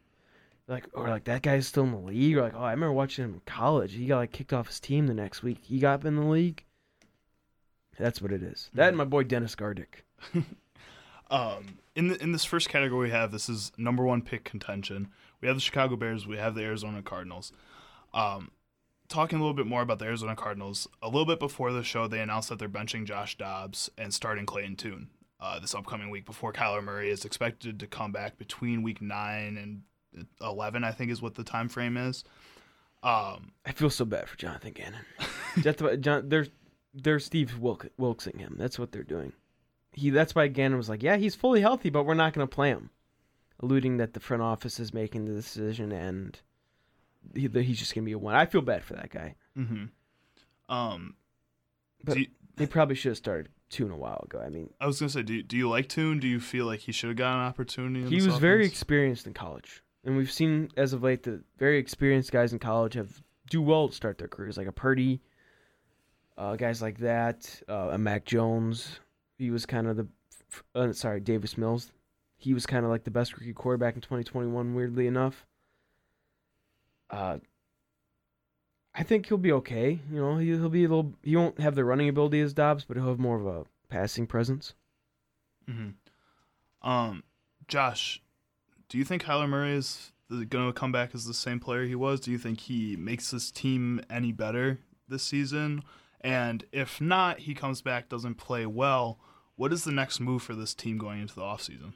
like or like that guy's still in the league, or like oh I remember watching him in college, he got like kicked off his team the next week, he got up in the league. That's what it is. That and my boy Dennis Gardeck. Um, in the, in this first category, we have this is number one pick contention. We have the Chicago Bears. We have the Arizona Cardinals. Um, talking a little bit more about the Arizona Cardinals. A little bit before the show, they announced that they're benching Josh Dobbs and starting Clayton Tune uh, this upcoming week. Before Kyler Murray is expected to come back between week nine and eleven, I think is what the time frame is. Um, I feel so bad for Jonathan Gannon. That's what John. They're they're Steve Wilk, Wilksing him. That's what they're doing. He. That's why Gannon was like, "Yeah, he's fully healthy, but we're not going to play him," alluding that the front office is making the decision and he, that he's just going to be a one. I feel bad for that guy. mhm. um, But you- they probably should have started Tune a while ago. I mean, I was gonna say, do, do you like Tune? Do you feel like he should have gotten an opportunity? He was very experienced in college, and we've seen as of late that very experienced guys in college have do well to start their careers, like a Purdy, uh, guys like that, uh, a Mac Jones. He was kind of the, uh, sorry, Davis Mills. He was kind of like the best rookie quarterback in 2021. Weirdly enough, uh, I think he'll be okay. You know, he, he'll be a little. He won't have the running ability as Dobbs, but he'll have more of a passing presence. hmm Um, Josh, do you think Kyler Murray is going to come back as the same player he was? Do you think he makes this team any better this season? And if not, he comes back, doesn't play well. What is the next move for this team going into the offseason?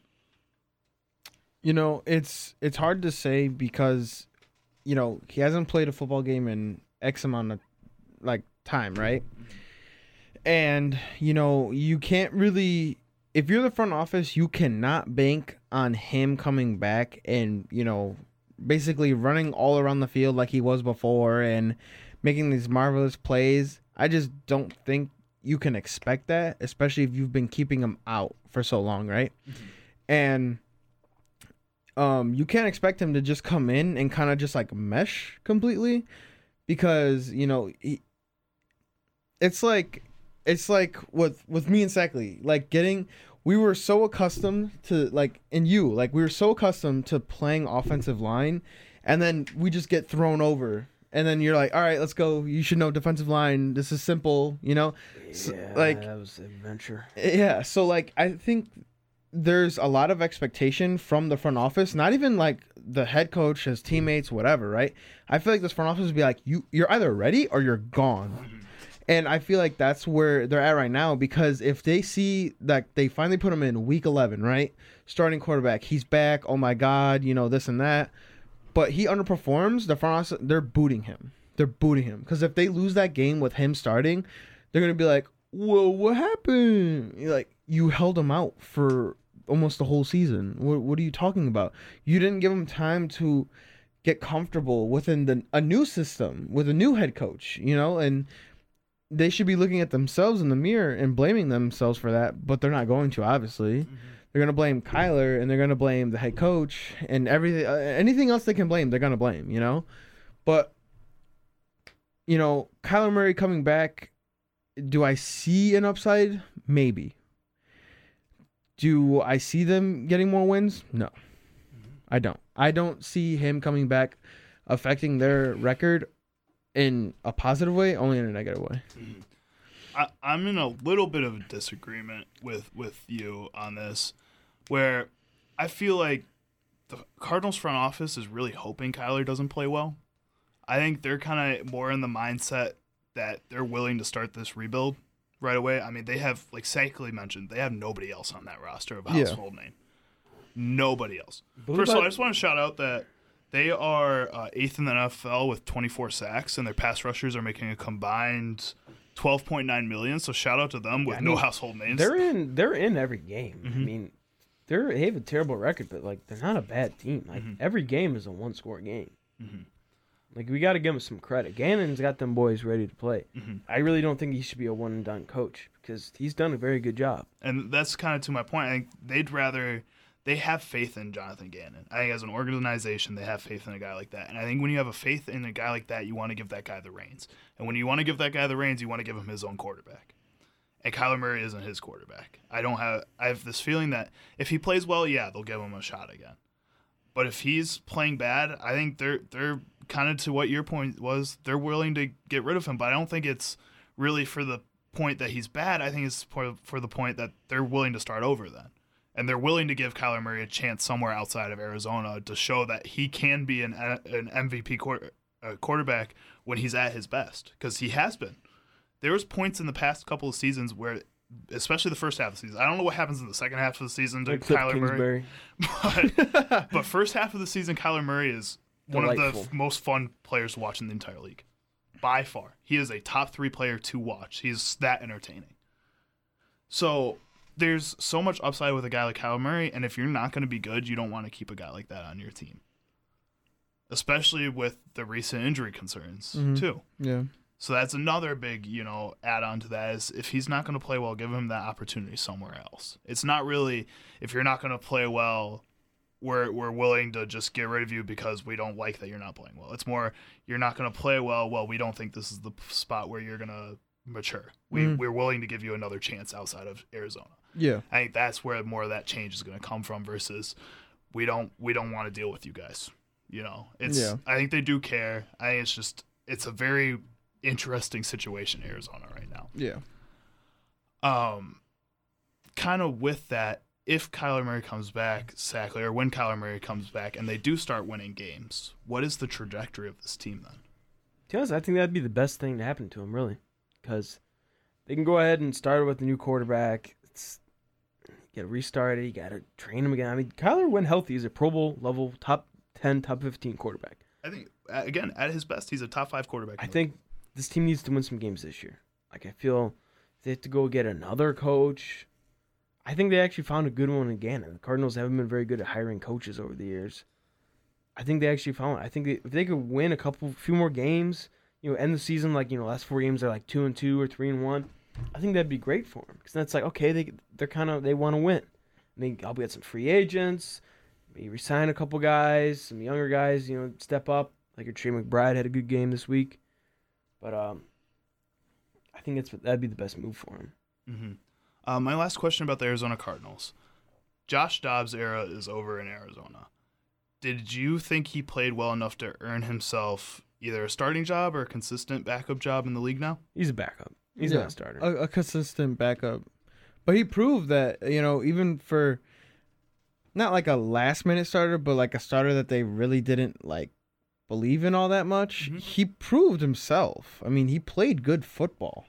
You know, it's it's hard to say because, you know, he hasn't played a football game in X amount of like time, right? And you know, you can't really if you're the front office, you cannot bank on him coming back and, you know, basically running all around the field like he was before and making these marvelous plays. I just don't think you can expect that, especially if you've been keeping him out for so long, right? Mm-hmm. And um you can't expect him to just come in and kind of just like mesh completely because you know he, it's like it's like with with me and Sackley like getting we were so accustomed to like and you like we were so accustomed to playing offensive line and then we just get thrown over and then you're like all right let's go. You should know defensive line. This is simple you know? S- like- that was an adventure. yeah, so like I think there's a lot of expectation from the front office, not even like the head coach, his teammates, whatever, right? I feel like this front office would be like, you you're either ready or you're gone. And I feel like that's where they're at right now because if they see that they finally put him in week 11, right? Starting quarterback, he's back. Oh my god, you know, this and that. But he underperforms, the front office they're booting him. They're booting him because if they lose that game with him starting, they're gonna be like, "Whoa, what happened?" You're like you held him out for almost the whole season. What What are you talking about? You didn't give him time to get comfortable within the a new system with a new head coach. You know, and they should be looking at themselves in the mirror and blaming themselves for that, but they're not going to. Obviously, they're gonna blame Kyler and they're gonna blame the head coach and everything. Uh, anything else they can blame, they're gonna blame. You know, but you know, Kyler Murray coming back do I see an upside? Maybe. Do I see them getting more wins? No. I don't. I don't see him coming back affecting their record in a positive way, only in a negative way. I, I'm in a little bit of disagreement with with you on this, where I feel like the Cardinals front office is really hoping Kyler doesn't play well. I think they're kind of more in the mindset that they're willing to start this rebuild right away. I mean, they have like Sackley mentioned, they have nobody else on that roster of a Yeah. household name. Nobody else. First of all, I- I just want to shout out that they are uh, eighth in the NFL with 24 sacks, and their pass rushers are making a combined 12.9 million. So shout out to them with I no mean, household names. They're in. They're in every game. I Mhm. mean, they're they have a terrible record, but like they're not a bad team. Like Mhm. every game is a one score game. Mhm. Like we got to give him some credit. Gannon's got them boys ready to play. Mhm. I really don't think he should be a one and done coach because he's done a very good job. and that's kind of to my point. I think they'd rather they have faith in Jonathan Gannon. I think as an organization, they have faith in a guy like that. And I think when you have a faith in a guy like that, you want to give that guy the reins. And when you want to give that guy the reins, you want to give him his own quarterback. And Kyler Murray isn't his quarterback. I don't have. I have this feeling that if he plays well, yeah, they'll give him a shot again. But if he's playing bad, I think they're they're kind of to what your point was. They're willing to get rid of him, but I don't think it's really for the point that he's bad. I think it's for, for the point that they're willing to start over then. And they're willing to give Kyler Murray a chance somewhere outside of Arizona to show that he can be an, an MVP quarter, uh, quarterback when he's at his best because he has been. There was points in the past couple of seasons where, especially the first half of the season, I don't know what happens in the second half of the season to Cliff Kyler Murray, but, but first half of the season, Kyler Murray is one of the most fun players to watch in the entire league, by far. He is a top three player to watch. He's that entertaining. So there's so much upside with a guy like Kyler Murray, and if you're not going to be good, you don't want to keep a guy like that on your team, especially with the recent injury concerns Mhm. too. Yeah. So that's another big, you know, add on to that is if he's not going to play well, give him that opportunity somewhere else. It's not really if you're not going to play well, we're we're willing to just get rid of you because we don't like that you're not playing well. It's more you're not going to play well. Well, we don't think this is the spot where you're going to mature. We Mhm. we're willing to give you another chance outside of Arizona. Yeah. I think that's where more of that change is going to come from versus we don't we don't want to deal with you guys. You know, it's Yeah. I think they do care. I think it's just it's a very interesting situation in Arizona right now. Yeah. Um, kind of with that, if Kyler Murray comes back, Sackley, or when Kyler Murray comes back, and they do start winning games, what is the trajectory of this team then? To be honest, I think that'd be the best thing to happen to him, really, because they can go ahead and start with the new quarterback. It's, you got to restart it. You got to train him again. I mean, Kyler, when healthy, is a Pro Bowl level top ten, top fifteen quarterback. I think again at his best, he's a top five quarterback. I think this team needs to win some games this year. Like I feel they have to go get another coach. I think they actually found a good one again. The Cardinals haven't been very good at hiring coaches over the years. I think they actually found. I think if they could win a couple, few more games, you know, end the season like you know, last four games are like two and two or three and one. I think that'd be great for them because that's like okay, they they're kind of they want to win. I mean, I'll get some free agents, maybe resign a couple guys, some younger guys, you know, step up. Like your Trey McBride had a good game this week. But um, I think it's that'd be the best move for him. hmm Uh, my last question about the Arizona Cardinals. Josh Dobbs' era is over in Arizona. Did you think he played well enough to earn himself either a starting job or a consistent backup job in the league now? He's a backup. He's Yeah. not a starter. A, a consistent backup. But he proved that, you know, even for not like a last minute starter, but like a starter that they really didn't like believe in all that much, Mhm. he proved himself. I mean, he played good football.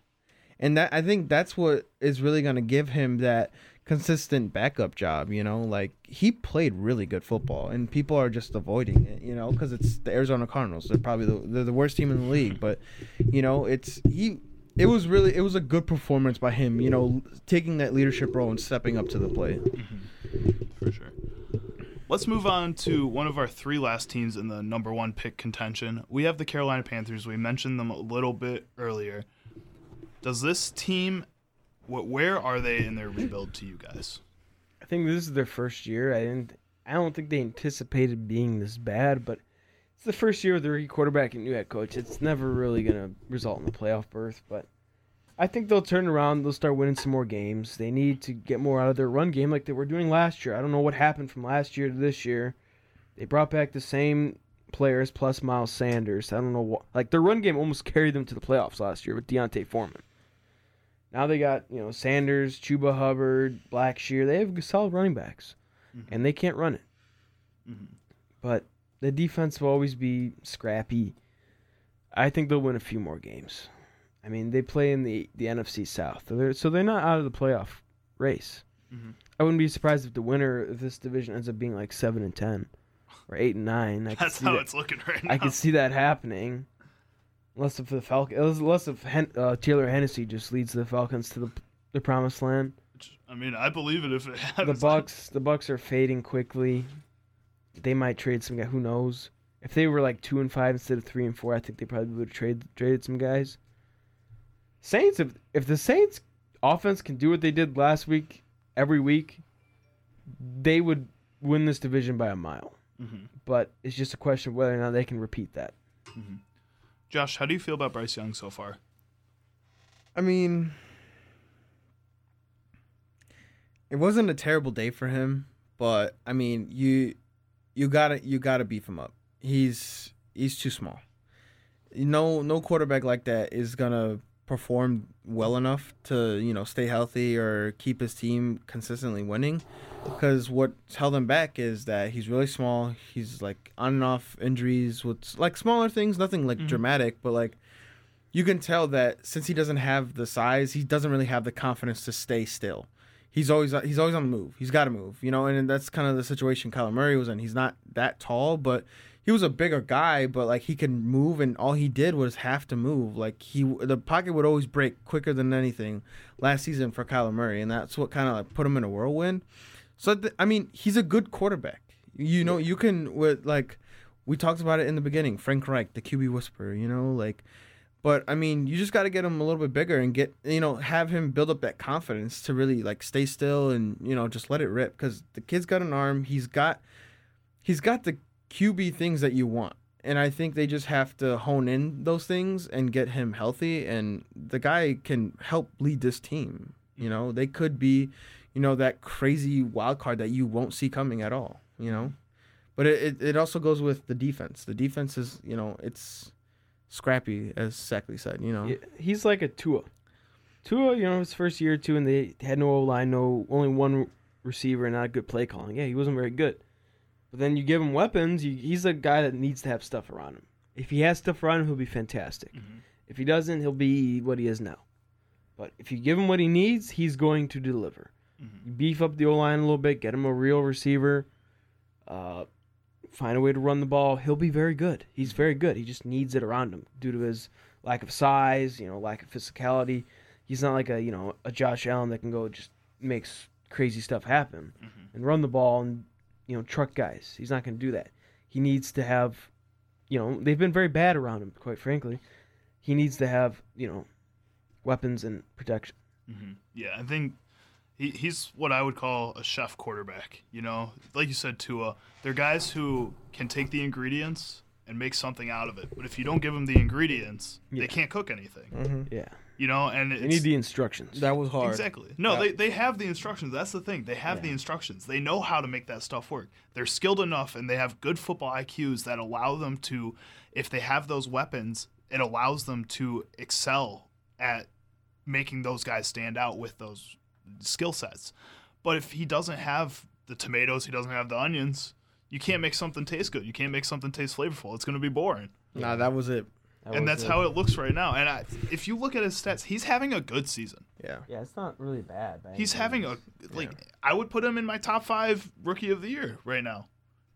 And that I think that's what is really going to give him that consistent backup job, you know? Like he played really good football and people are just avoiding it, you know, cuz it's the Arizona Cardinals. They're probably the they're the worst team in the league, but you know, it's he it was really it was a good performance by him, you know, taking that leadership role and stepping up to the plate. Mm-hmm. For sure. Let's move on to one of our three last teams in the number one pick contention. We have the Carolina Panthers. We mentioned them a little bit earlier. Does this team, wh- where are they in their rebuild to you guys? I think this is their first year. I didn't. I don't think they anticipated being this bad, but it's the first year with the rookie quarterback and new head coach. It's never really gonna result in a playoff berth, but I think they'll turn around. They'll start winning some more games. They need to get more out of their run game, like they were doing last year. I don't know what happened from last year to this year. They brought back the same players plus Miles Sanders. I don't know what. Like their run game almost carried them to the playoffs last year with D'Onta Foreman. Now they got you know Sanders, Chuba Hubbard, Blackshear. They have solid running backs, Mhm. and they can't run it. Mhm. But the defense will always be scrappy. I think they'll win a few more games. I mean, they play in the the NFC South, so they're, so they're not out of the playoff race. Mhm. I wouldn't be surprised if the winner of this division ends up being like seven and ten, or eight and nine. I That's how that- it's looking right now. I could see that happening. Unless if the Falcons, unless if Hen- uh, Taylor Hennessy just leads the Falcons to the the promised land. I mean, I believe it if it happens. The. Bucks, the Bucks are fading quickly. They might trade some guy. Who knows? If they were like two and five instead of three and four, I think they probably would have trade, traded some guys. Saints, if if the Saints offense can do what they did last week every week, they would win this division by a mile. Mhm. But it's just a question of whether or not they can repeat that. Josh, how do you feel about Bryce Young so far? I mean, it wasn't a terrible day for him, but I mean, you you gotta you gotta beef him up. He's he's too small. No no quarterback like that is gonna performed well enough to you know stay healthy or keep his team consistently winning. Because what's held him back is that he's really small. He's like on and off injuries with like smaller things, nothing like Mhm. dramatic, but like you can tell that since he doesn't have the size, he doesn't really have the confidence to stay still. He's always he's always on the move. He's got to move, you know, and that's kind of the situation Kyler Murray was in. He's not that tall, but he was a bigger guy, but like he can move, and all he did was have to move. Like he, the pocket would always break quicker than anything last season for Kyler Murray, and that's what kind of like put him in a whirlwind. So th- I mean, he's a good quarterback. You know, you can with like we talked about it in the beginning. Frank Reich, the QB whisperer. You know, like. But I mean, you just got to get him a little bit bigger and get you know have him build up that confidence to really like stay still and you know just let it rip because the kid's got an arm. He's got he's got the QB things that you want, and I think they just have to hone in those things and get him healthy. And the guy can help lead this team. You know, they could be, you know, that crazy wild card that you won't see coming at all. You know, but it it, also goes with the defense. The defense is you know it's scrappy, as Sackley said. You know, He's like a Tua. Tua, you know, his first year or two, and they had no O line, no only one receiver, and not good play calling. Yeah, he wasn't very good. But then you give him weapons. You, he's a guy that needs to have stuff around him. If he has stuff around him, he'll be fantastic. Mhm. If he doesn't, he'll be what he is now. But if you give him what he needs, he's going to deliver. Mhm. You beef up the O line a little bit, get him a real receiver, uh, find a way to run the ball. He'll be very good. He's very good. He just needs it around him due to his lack of size, you know, lack of physicality. He's not like a you know a Josh Allen that can go just makes crazy stuff happen Mhm. and run the ball and you know truck guys. He's not going to do that. He needs to have, you know, they've been very bad around him. Quite frankly, he needs to have you know weapons and protection. hmm Yeah, I think he, he's what I would call a chef quarterback. You know, like you said, Tua. They're guys who can take the ingredients and make something out of it. But if you don't give them the ingredients, Yeah. they can't cook anything. hmm Yeah, You know, and they it's, need the instructions. that was hard. Exactly. No, Yeah. they, they have the instructions. That's the thing. They have the instructions. They know how to make that stuff work. They're skilled enough and they have good football IQs that allow them to, if they have those weapons, it allows them to excel at making those guys stand out with those skill sets. But if he doesn't have the tomatoes, he doesn't have the onions, you can't make something taste good. You can't make something taste flavorful. It's going to be boring. Nah, that was it. That and that's it. how it looks right now. And I, if you look at his stats, he's having a good season. Yeah. Yeah, it's not really bad. by He's having a means. like I would put him in my top five rookie of the year right now.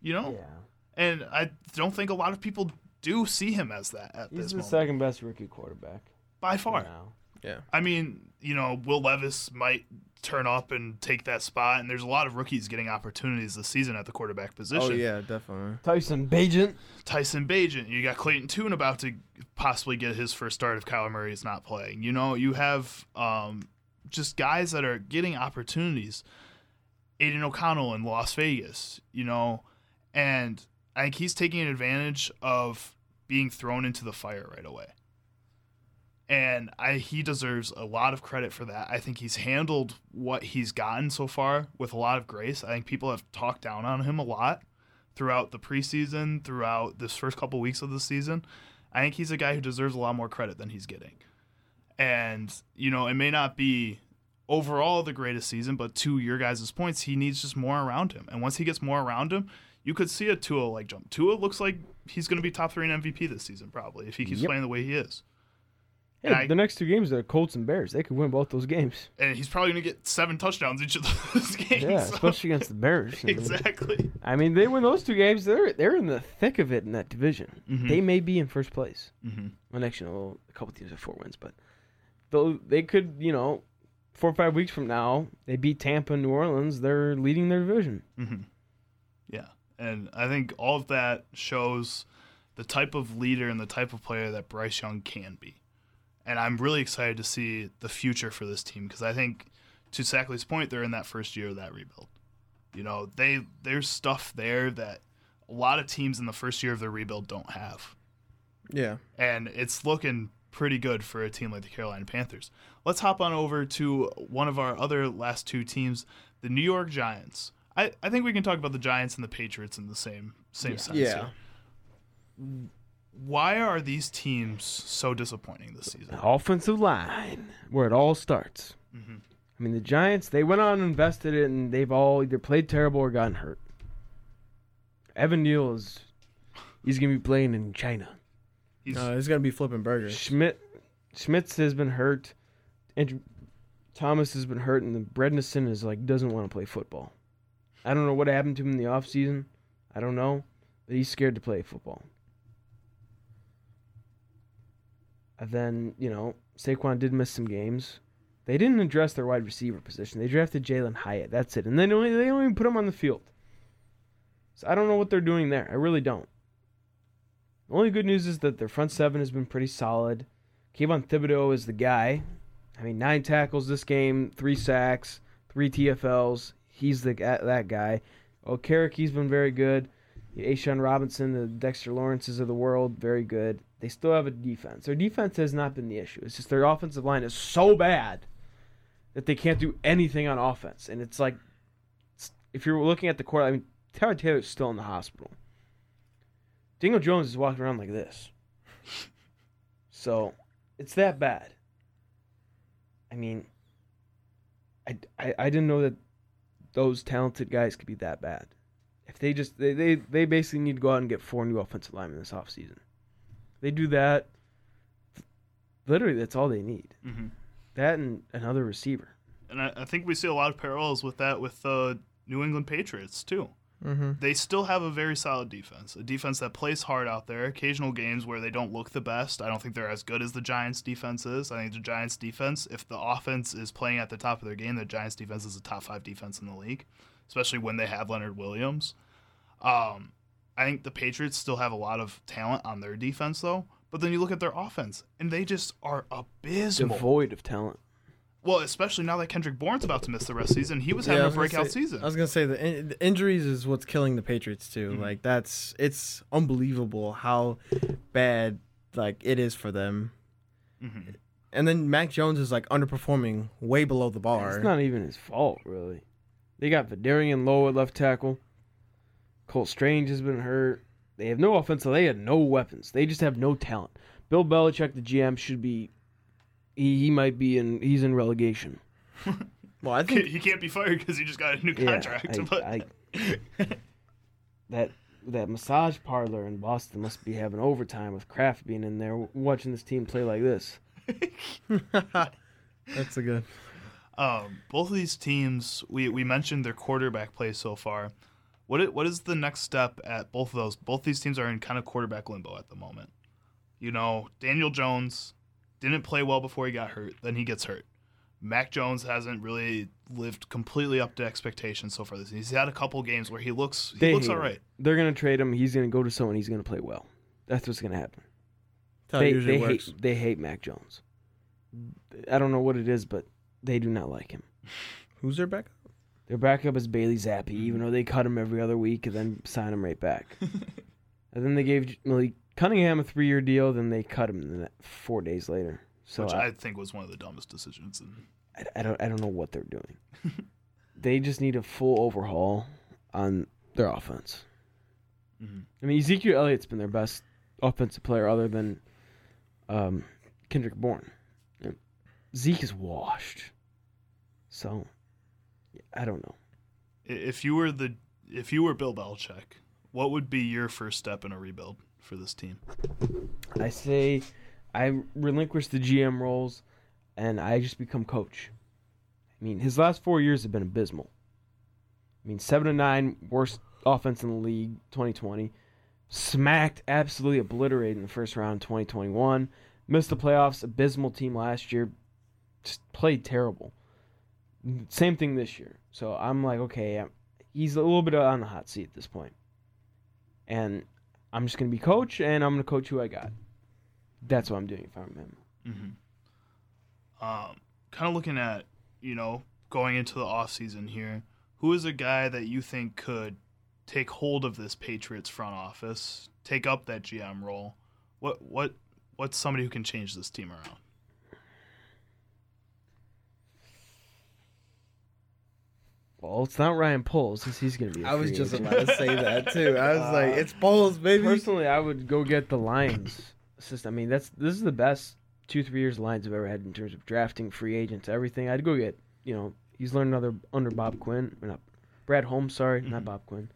You know, Yeah, and I don't think a lot of people do see him as that at he's this the moment second best rookie quarterback by far. now. Yeah. I mean, you know, Will Levis might turn up and take that spot, and there's a lot of rookies getting opportunities this season at the quarterback position. Oh yeah, definitely. Tyson Bagent. Tyson Bagent. You got Clayton Tune about to possibly get his first start if Kyler Murray is not playing. You know, you have um, just guys that are getting opportunities. Aidan O'Connell in Las Vegas, you know, and I think he's taking advantage of being thrown into the fire right away. And I he deserves a lot of credit for that. I think he's handled what he's gotten so far with a lot of grace. I think people have talked down on him a lot throughout the preseason, throughout this first couple weeks of the season. I think he's a guy who deserves a lot more credit than he's getting. And, you know, it may not be overall the greatest season, but to your guys' points, he needs just more around him. And once he gets more around him, you could see a Tua like jump. Tua looks like he's going to be top three in MVP this season, probably, if he keeps Yep. playing the way he is. Hey, I- the next two games are Colts and Bears. They could win both those games. And he's probably going to get seven touchdowns each of those games. Yeah, so- especially against the Bears. Exactly. I mean, they win those two games. They're they're in the thick of it in that division. Mhm. They may be in first place. Mm-hmm. Well, actually, a couple teams have four wins, but though they could, you know, four or five weeks from now, they beat Tampa and New Orleans. They're leading their division. hmm Yeah, and I think all of that shows the type of leader and the type of player that Bryce Young can be. And I'm really excited to see the future for this team because I think, to Sackley's point, they're in that first year of that rebuild. You know, they there's stuff there that a lot of teams in the first year of their rebuild don't have, Yeah. and it's looking pretty good for a team like the Carolina Panthers. Let's hop on over to one of our other last two teams, the New York Giants. I, I think we can talk about the Giants and the Patriots in the same same Yeah. sense. Yeah. here. Why are these teams so disappointing this season? Offensive line, where it all starts. hmm I mean, the Giants, they went on and invested it, and they've all either played terrible or gotten hurt. Evan Neal is, he's going to be playing in China. He's Uh, he's gonna be flipping burgers. Schmidt, Schmitz has been hurt. Andrew Thomas has been hurt, and the Brednison is like, doesn't want to play football. I don't know what happened to him in the offseason. I don't know, but he's scared to play football. And then, you know, Saquon did miss some games. They didn't address their wide receiver position. They drafted Jalin Hyatt. That's it. And then only they even put him on the field. So I don't know what they're doing there. I really don't. The only good news is that their front seven has been pretty solid. Kayvon Thibodeaux is the guy. I mean, nine tackles this game, three sacks, three TFLs. He's the that guy. Oh, Carrick, he's been very good. A'Shawn Robinson, the Dexter Lawrences of the world, very good. They still have a defense. Their defense has not been the issue. It's just their offensive line is so bad that they can't do anything on offense. And it's like, if you're looking at the court, I mean, Tyrod Taylor's still in the hospital. Dingo Jones is walking around like this. So, it's that bad. I mean, I, I, I didn't know that those talented guys could be that bad. If they just they, they, they basically need to go out and get four new offensive linemen this offseason. They do that. Literally, that's all they need. hmm That and another receiver. and I, I think we see a lot of parallels with that with the New England Patriots too. Mm-hmm. They still have a very solid defense, a defense that plays hard out there. Occasional games where they don't look the best. I don't think they're as good as the Giants' defense is. I think the Giants' defense, if the offense is playing at the top of their game, the Giants' defense is a top five defense in the league, especially when they have Leonard Williams. Um, I think the Patriots still have a lot of talent on their defense, though. But then you look at their offense, and they just are abysmal. Devoid of talent. Well, especially now that Kendrick Bourne's about to miss the rest of the season, he was having I a was gonna breakout say- season. I was gonna say the, in, the injuries is what's killing the Patriots too. Mhm. Like that's it's unbelievable how bad like it is for them. Mhm. And then Mac Jones is like underperforming way below the bar. It's not even his fault, really. They got Vederian Lowe at left tackle. Cole Strange has been hurt. They have no offensive. They have no weapons. They just have no talent. Bill Belichick, the GM, should be. He, he might be in. He's in relegation. well, I think He can't be fired because he just got a new contract. Yeah, but I, I, that that massage parlor in Boston must be having overtime with Kraft being in there watching this team play like this. that's a good. um, both of these teams, we, we mentioned their quarterback play so far. What i- what is the next step at both of those? Both these teams are in kind of quarterback limbo at the moment. You know, Daniel Jones didn't play well before he got hurt. Then he gets hurt. Mac Jones hasn't really lived completely up to expectations so far this season. He's had a couple games where he looks he They looks hate all him. right. They're gonna trade him. He's gonna go to someone. He's gonna play well. That's what's gonna happen. That's they usually they works. hate they hate Mac Jones. I don't know what it is, but they do not like him. Who's their backup? Their backup is Bailey Zappe, Mm-hmm. even though they cut him every other week and then sign him right back. and then they gave Malik Cunningham a three-year deal. Then they cut him four days later. So which I, I think was one of the dumbest decisions. I, I don't I don't know what they're doing. they just need a full overhaul on their offense. Mhm. I mean, Ezekiel Elliott's been their best offensive player other than um, Kendrick Bourne. Zeke is washed. So, I don't know. If you were the if you were Bill Belichick, what would be your first step in a rebuild for this team? I say I relinquish the GM roles and I just become coach. I mean, his last four years have been abysmal. I mean, seven to nine, worst offense in the league, 2020. Smacked, absolutely obliterated in the first round, 2021. Missed the playoffs, abysmal team last year. Just played terrible. Same thing this year. So I'm like, okay, I'm, he's a little bit on the hot seat at this point. And I'm just going to be coach, and I'm going to coach who I got. That's what I'm doing if I'm him. Mm-hmm. Um, kind of looking at you know going into the off season here, who is a guy that you think could take hold of this Patriots front office, take up that GM role? What what what's somebody who can change this team around? Well, it's not Ryan Poles since he's going to be. I I was just about to say that too. I was like, it's Poles, baby. Personally, I would go get the Lions system. I mean, that's this is the best two three years Lions have ever had in terms of drafting free agents, everything. I'd go get you know he's learned another under Bob Quinn, not Brad Holmes. Sorry, not Mhm. Bob Quinn.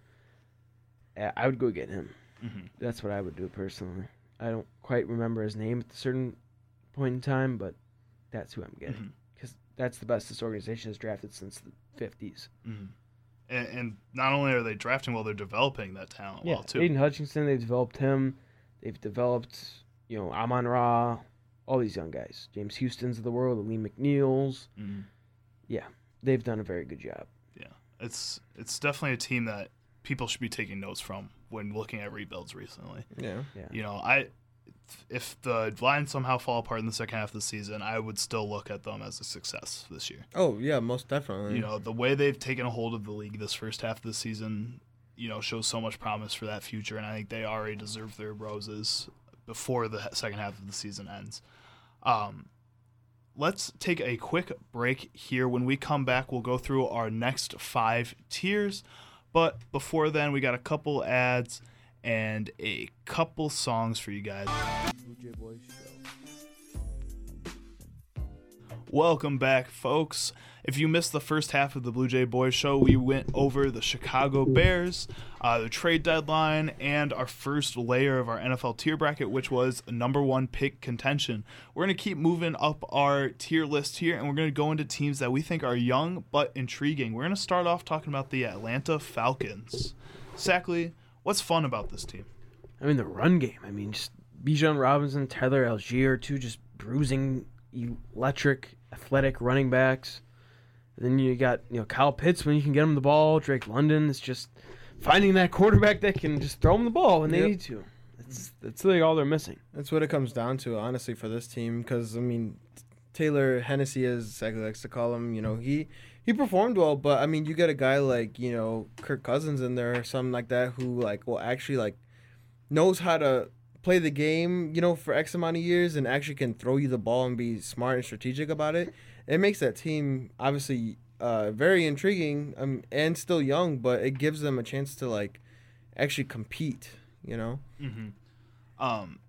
Uh, I would go get him. Mhm. That's what I would do personally. I don't quite remember his name at a certain point in time, but that's who I'm getting Mhm. Because that's the best this organization has drafted since the '50s. Mhm. And, and not only are they drafting well, they're developing that talent well too. Aidan Hutchinson, they've developed him. They've developed, you know, Amon Ra, all these young guys. James Houston's of the world, Alim McNeills. Mhm. They've done a very good job. Yeah, it's it's definitely a team that people should be taking notes from when looking at rebuilds recently. Yeah. Yeah. You know, I if the Lions somehow fall apart in the second half of the season, I would still look at them as a success this year. Oh yeah, most definitely. You know, the way they've taken a hold of the league this first half of the season, you know, shows so much promise for that future, and I think they already deserve their roses before the second half of the season ends. Um, let's take a quick break here. When we come back, we'll go through our next five tiers. But before then, we got a couple ads and a couple songs for you guys. Welcome back, folks. If you missed the first half of the Blue Jay Boys show, we went over the Chicago Bears, uh, the trade deadline, and our first layer of our NFL tier bracket, which was number one pick contention. We're going to keep moving up our tier list here, and we're going to go into teams that we think are young but intriguing. We're going to start off talking about the Atlanta Falcons. Sackley, what's fun about this team? I mean, the run game. I mean, just Bijan Robinson, Tyler Allgeier, two just bruising, electric, athletic running backs. And then you got you know Kyle Pitts when you can get him the ball. Drake London is just finding that quarterback that can just throw him the ball when they Yep. need to. That's that's really all they're missing. That's what it comes down to, honestly, for this team. Because I mean, Taylor Hennessy, as Zach likes to call him, you know, he he performed well, but I mean, you get a guy like you know Kirk Cousins in there or something like that who like will actually like knows how to play the game, you know, for X amount of years and actually can throw you the ball and be smart and strategic about it. It makes that team obviously uh, very intriguing um, and still young, but it gives them a chance to like actually compete. You know. Mm-hmm. Um,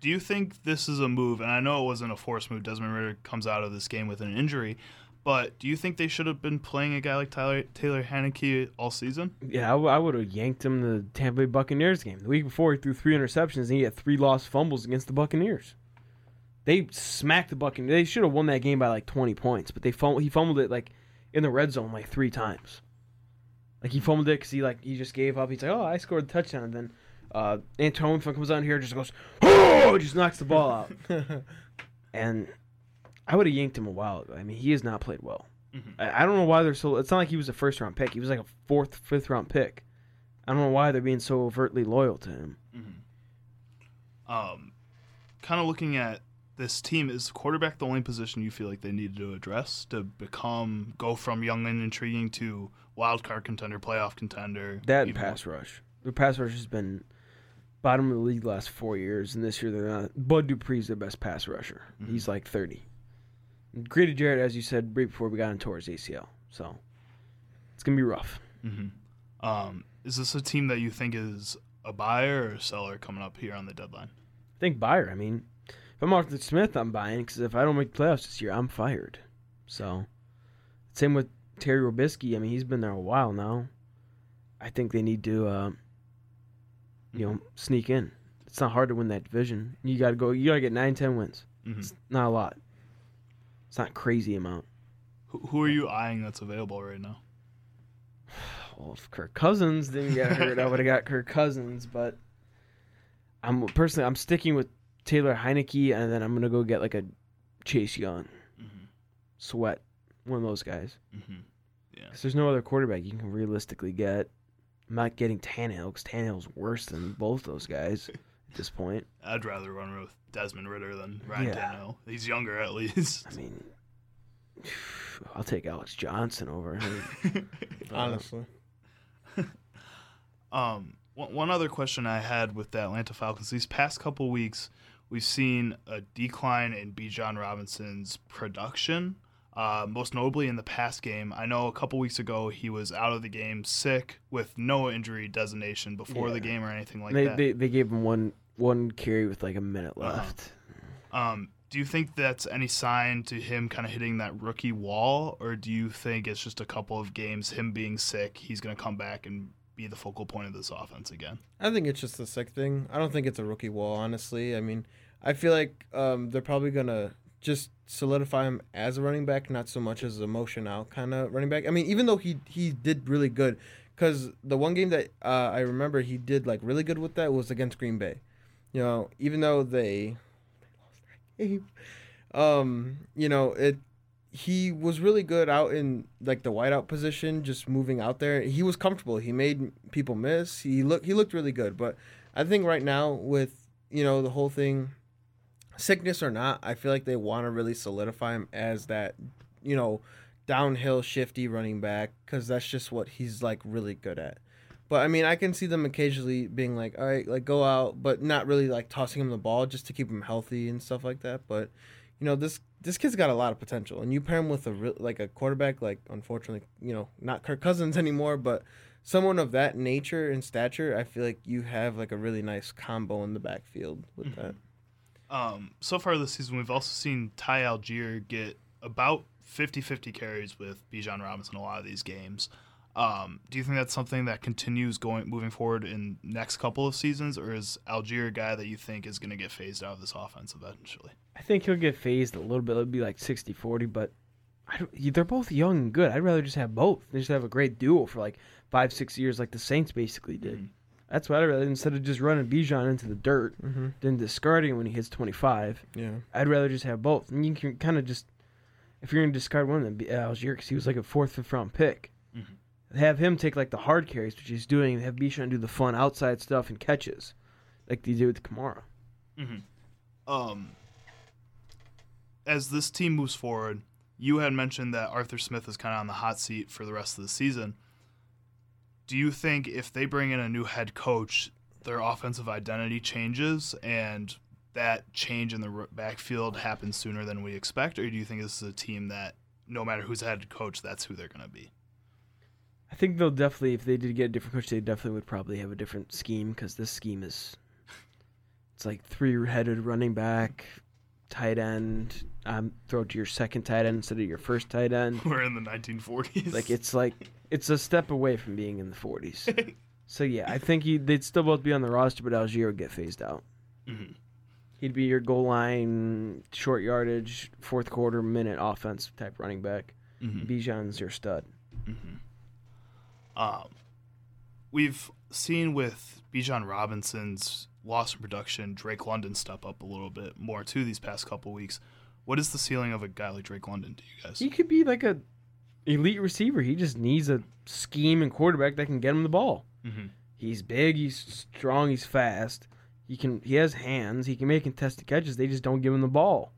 do you think this is a move? And I know it wasn't a forced move. Desmond Ridder comes out of this game with an injury, but do you think they should have been playing a guy like Tyler Taylor Heinicke all season? Yeah, I, would have yanked him the Tampa Bay Buccaneers game. The week before, he threw three interceptions and he had three lost fumbles against the Buccaneers. They smacked the Buccaneers. They should have won that game by like 20 points, but they fum- he fumbled it like in the red zone like three times. Like he fumbled it because he like he just gave up. He's like, oh, I scored a touchdown, and then uh, Antoine comes out here and just goes, oh, just knocks the ball out. and I would have yanked him a while ago. I mean, he has not played well. Mhm. I, I don't know why they're so. It's not like he was a first round pick. He was like a fourth, fifth round pick. I don't know why they're being so overtly loyal to him. Um, kind of looking at this team, is quarterback the only position you feel like they needed to address to become go from young and intriguing to wild card contender, playoff contender? That pass rush. The pass rush has been bottom of the league the last four years, and this year they're not. Bud Dupree's their best pass rusher. Mhm. He's like thirty. Grady Jarrett, as you said right before we got into his ACL, so it's gonna be rough. hmm Um, is this a team that you think is a buyer or a seller coming up here on the deadline? I think buyer. I mean, if I'm Arthur Smith, I'm buying because if I don't make playoffs this year, I'm fired. So, same with Terry Robisky. I mean, he's been there a while now. I think they need to, uh, you know, sneak in. It's not hard to win that division. You got to go. You got to get nine, ten wins. Mhm. It's not a lot. It's not a crazy amount. Who, who are you eyeing that's available right now? Well, if Kirk Cousins didn't get hurt, I would have got Kirk Cousins. But I'm personally, I'm sticking with Taylor Heinicke, and then I'm gonna go get like a Chase Young, Mm-hmm. Sweat, one of those guys. Mm-hmm. Because there's no other quarterback you can realistically get. I'm not getting Tannehill because Tannehill's worse than both those guys at this point. I'd rather run with Desmond Ridder than Ryan Yeah. Tannehill. He's younger at least. I mean, I'll take Alex Johnson over him. Honestly. Um, one, one other question I had with the Atlanta Falcons these past couple weeks, we've seen a decline in Bijan Robinson's production. Uh, most notably in the past game, I know a couple weeks ago he was out of the game sick with no injury designation before Yeah. the game or anything like they, that. they they gave him one one carry with like a minute Uh-huh. left. Um, do you think that's any sign to him kind of hitting that rookie wall, or do you think it's just a couple of games, him being sick, he's going to come back and be the focal point of this offense again? I think it's just a sick thing. I don't think it's a rookie wall, honestly. I mean, I feel like um, they're probably gonna just solidify him as a running back, not so much as a motion out kind of running back. I mean, even though he he did really good, because the one game that uh, I remember he did like really good with that was against Green Bay. You know, even though they that game, um, you know it. He was really good out in like the wideout position, just moving out there. He was comfortable. He made people miss. He looked he looked really good. But I think right now with you know the whole thing, sickness or not, I feel like they want to really solidify him as that you know downhill shifty running back because that's just what he's like really good at. But I mean, I can see them occasionally being like, all right, like go out, but not really like tossing him the ball just to keep him healthy and stuff like that. But you know, this this kid's got a lot of potential, and you pair him with a real like a quarterback, like unfortunately, you know, not Kirk Cousins anymore, but someone of that nature and stature, I feel like you have like a really nice combo in the backfield with that. Um, so far this season, we've also seen Ty Allgeier get about 50-50 carries with Bijan Robinson a lot of these games. Um, do you think that's something that continues going moving forward in next couple of seasons, or is Allgeier a guy that you think is going to get phased out of this offense eventually? I think he'll get phased a little bit. It'll be like 60-40, but I don't, they're both young and good. I'd rather just have both. They just have a great duo for like five, six years, like the Saints basically did. Mhm. That's what I'd rather instead of just running Bijan into the dirt, Mm-hmm. then discarding him when he hits twenty five. Yeah. I'd rather just have both. And you can kind of just, if you're gonna discard one, then be Allgeier because he was like a fourth, fifth round pick. Mhm. Have him take like the hard carries, which he's doing, and have Bijan do the fun outside stuff and catches, like they did with Kamara. Mm-hmm. Um, as this team moves forward, you had mentioned that Arthur Smith is kind of on the hot seat for the rest of the season. Do you think if they bring in a new head coach, their offensive identity changes and that change in the backfield happens sooner than we expect, or do you think this is a team that no matter who's head coach, that's who they're going to be? I think they'll definitely, if they did get a different coach, they definitely would probably have a different scheme because this scheme is, it's like three-headed running back, tight end. Um, throw to your second tight end instead of your first tight end. We're in the 1940s. Like it's like it's a step away from being in the 40s. so yeah, I think he, they'd still both be on the roster, but Allgeier would get phased out. Mhm. He'd be your goal line, short yardage, fourth quarter minute offense type running back. Mhm. Bijan's your stud. Um, we've seen with Bijan Robinson's loss in production, Drake London step up a little bit more too these past couple weeks. What is the ceiling of a guy like Drake London to you guys? He could be like a elite receiver. He just needs a scheme and quarterback that can get him the ball. hmm He's big, he's strong, he's fast. He can he has hands, he can make contested catches. They just don't give him the ball.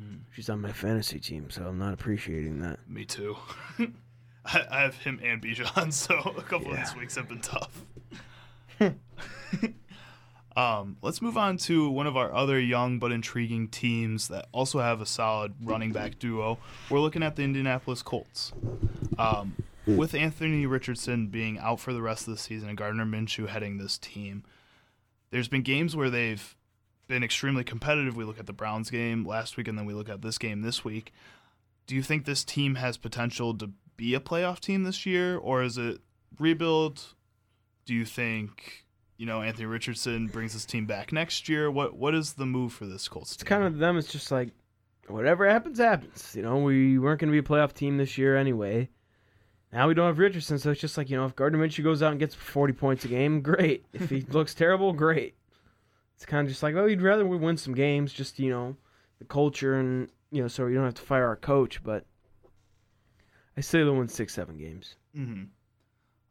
Mhm. She's on my fantasy team, so I'm not appreciating that. Me too. I, I have him and Bijan, so a couple of Yeah. these weeks have been tough. um, let's move on to one of our other young but intriguing teams that also have a solid running back duo. We're looking at the Indianapolis Colts. Um, with Anthony Richardson being out for the rest of the season and Gardner Minshew heading this team, there's been games where they've been extremely competitive. We look at the Browns game last week, and then we look at this game this week. Do you think this team has potential to be a playoff team this year, or is it rebuild? Do you think you know Anthony Richardson brings this team back next year? What what is the move for this Colts? It's kind of them. It's just like whatever happens, happens. You know, we weren't going to be a playoff team this year anyway. Now we don't have Richardson, so it's just like you know, if Gardner Minshew goes out and gets 40 points a game, great. If he looks terrible, great. It's kind of just like, well, we'd rather we win some games, just you know, the culture and you know, so we don't have to fire our coach. But I say they'll win six, seven games. hmm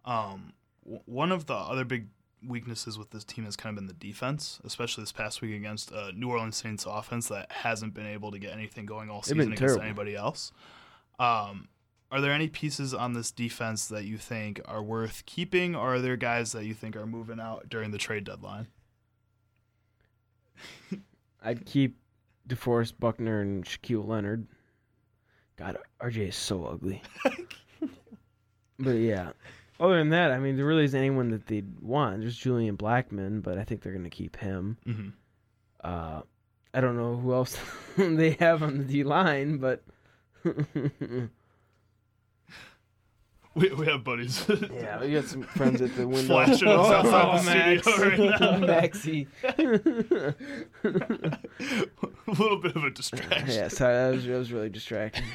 Um, w- one of the other big weaknesses with this team has kind of been the defense, especially this past week against a New Orleans Saints offense that hasn't been able to get anything going all season against terrible. anybody else. Um, are there any pieces on this defense that you think are worth keeping, or are there guys that you think are moving out during the trade deadline? I'd keep DeForest Buckner and Shaquille Leonard. God, RJ is so ugly. but yeah, other than that, I mean, there really isn't anyone that they'd want. There's Julian Blackmon, but I think they're going to keep him. hmm Uh, I don't know who else they have on the D line, but We, we have buddies. yeah, we got some friends at the window. Flashing us outside the Max. studio right now. Maxie. a little bit of a distraction. yeah, sorry, that was, that was really distracting.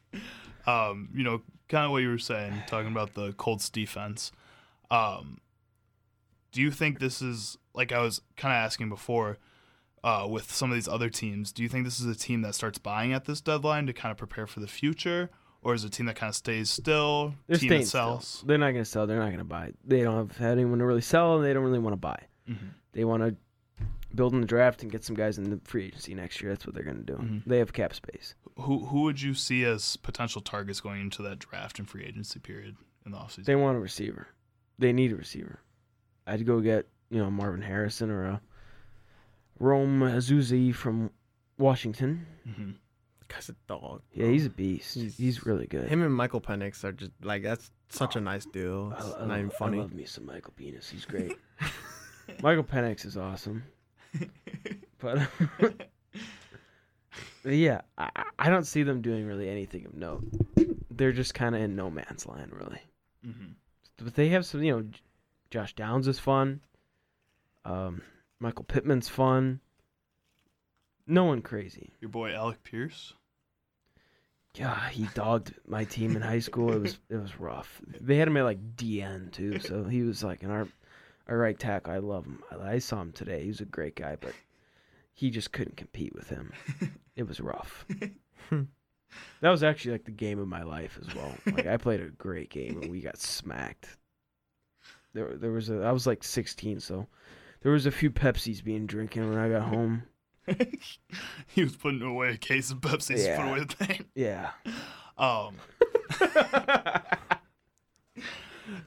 um, you know, kind of what you were saying, talking about the Colts defense. Um, do you think this is like I was kind of asking before uh, with some of these other teams? Do you think this is a team that starts buying at this deadline to kind of prepare for the future, or is it a team that kind of stays still? They're team that sells. still. They're not going to sell. They're not going to buy. They don't have had anyone to really sell, and they don't really want to buy. Mhm. They want to build in the draft and get some guys in the free agency next year. That's what they're going to do. Mhm. They have cap space. Who who would you see as potential targets going into that draft and free agency period in the offseason? They want a receiver. They need a receiver. I'd go get you know Marvin Harrison or a Rome Odunze from Washington. hmm Guy's a dog. Yeah, he's a beast. He's- He's, really good. Him and Michael Penix are just like that's such a nice duo. I, It's I not even love, funny. I love me some Michael Penis. He's great. Michael Penix is awesome. But yeah, I, I don't see them doing really anything of note. They're just kind of in no man's land, really. hmm But they have some, you know, Josh Downs is fun. Um, Michael Pittman's fun. No one crazy. Your boy Alec Pierce. Yeah, he dogged my team in high school. It was it was rough. They had him at like DN too, so he was like an our our right tackle. I love him. I, I saw him today. He was a great guy, but he just couldn't compete with him. It was rough. that was actually like the game of my life as well. Like I played a great game and we got smacked. There there was a I was like 16, so there was a few Pepsis being drinking when I got home. he was putting away a case of Pepsi to Yeah. put away the pain. Yeah. Um,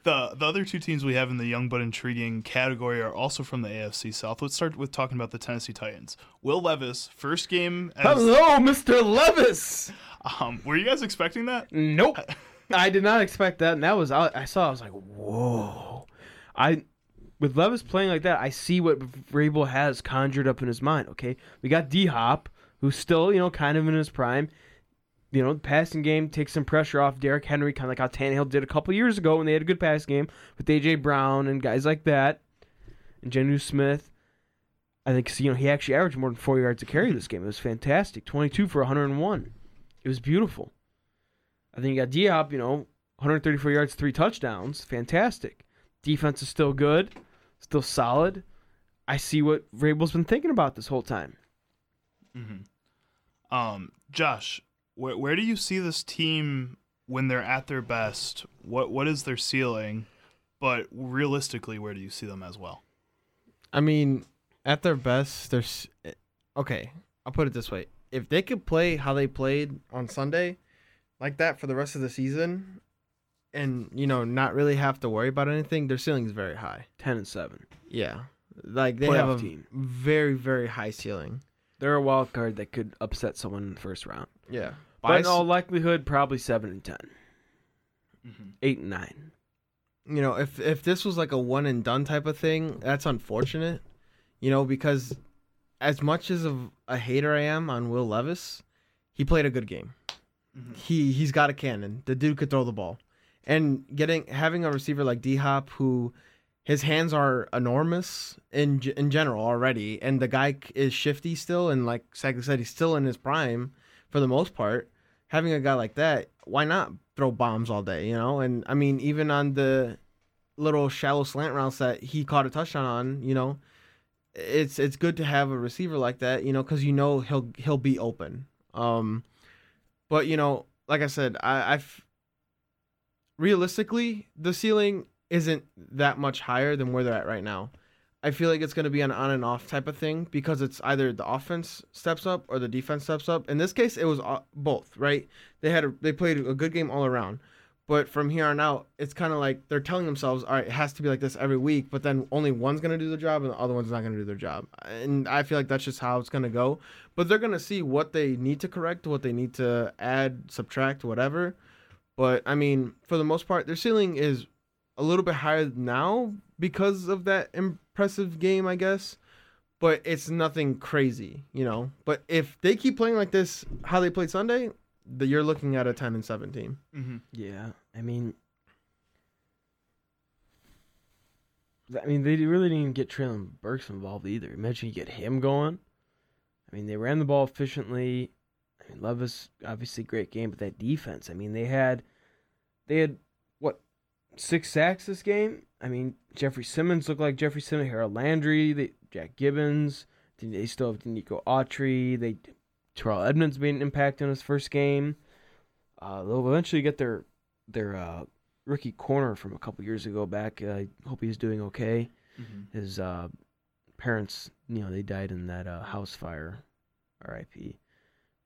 the the other two teams we have in the young but intriguing category are also from the AFC South. Let's start with talking about the Tennessee Titans. Will Levis, first game. As, Hello, Mr. Levis. Um, were you guys expecting that? Nope. I did not expect that, and that was I, I saw. I was like, whoa. I with Levis playing like that, I see what Vrabel has conjured up in his mind. Okay, we got D Hop, who's still you know kind of in his prime. You know, the passing game takes some pressure off Derrick Henry, kind of like how Tannehill did a couple years ago when they had a good pass game with AJ Brown and guys like that, and Jonnu Smith. I think you know he actually averaged more than four yards a carry this game. It was fantastic, twenty-two for 101. It was beautiful. I think you got D Hop, you know, 134 yards, three touchdowns. Fantastic. Defense is still good, still solid. I see what Vrabel's been thinking about this whole time. Mm-hmm. Um, Josh, where where do you see this team when they're at their best? What what is their ceiling? But realistically, where do you see them as well? I mean, at their best, there's okay. I'll put it this way: if they could play how they played on Sunday, like that for the rest of the season, and you know, not really have to worry about anything, their ceiling is very high. 10 and 7. Yeah, like they have a team. very very high ceiling. They're a wild card that could upset someone in the first round. Yeah, But in all likelihood, probably 7 and 10. 8 and 9. you know, if if this was like a one and done type of thing, that's unfortunate. You know, because as much as of a hater I am on Will Levis, he played a good game. Mhm. He he's got a cannon. The dude could throw the ball, and getting having a receiver like D Hop who his hands are enormous in in general already, and the guy is shifty still, and like Sagan said, he's still in his prime for the most part. Having a guy like that, why not throw bombs all day? You know, and I mean, even on the little shallow slant routes that he caught a touchdown on, you know, it's it's good to have a receiver like that, you know, because you know he'll he'll be open. Um, but you know, like I said, I, I've realistically the ceiling isn't that much higher than where they're at right now. I feel like it's going to be an on and off type of thing because it's either the offense steps up or the defense steps up. In this case, it was uh, both, right? They had a, they played a good game all around, But from here on out, it's kind of like they're telling themselves, all right, it has to be like this every week. But then only one's gonna do the job, and the other one's not gonna do their job. And I feel like that's just how it's gonna go. But they're gonna see what they need to correct, what they need to add, subtract, whatever. But I mean, for the most part, their ceiling is a little bit higher now because of that impressive game, I guess. But it's nothing crazy, you know. But if they keep playing like this, how they played Sunday, the, you're looking at a 10 and 7 team. Mm-hmm. Yeah, I mean, I mean, they really didn't even get Treylon Burks involved either. Imagine you get him going. I mean, they ran the ball efficiently. I mean, Levis obviously great game, but that defense. I mean, they had, they had what, six sacks this game. I mean, Jeffrey Simmons looked like Jeffrey Simmons. Harold Landry, they, Jack Gibbens. They still have Nico Autry. They Terrell Edmunds made an impact in his first game. Uh, they'll eventually get their their uh, rookie corner from a couple years ago back. Uh, I hope he's doing okay. Mm-hmm. His uh, parents, you know, they died in that uh, house fire, R.I.P.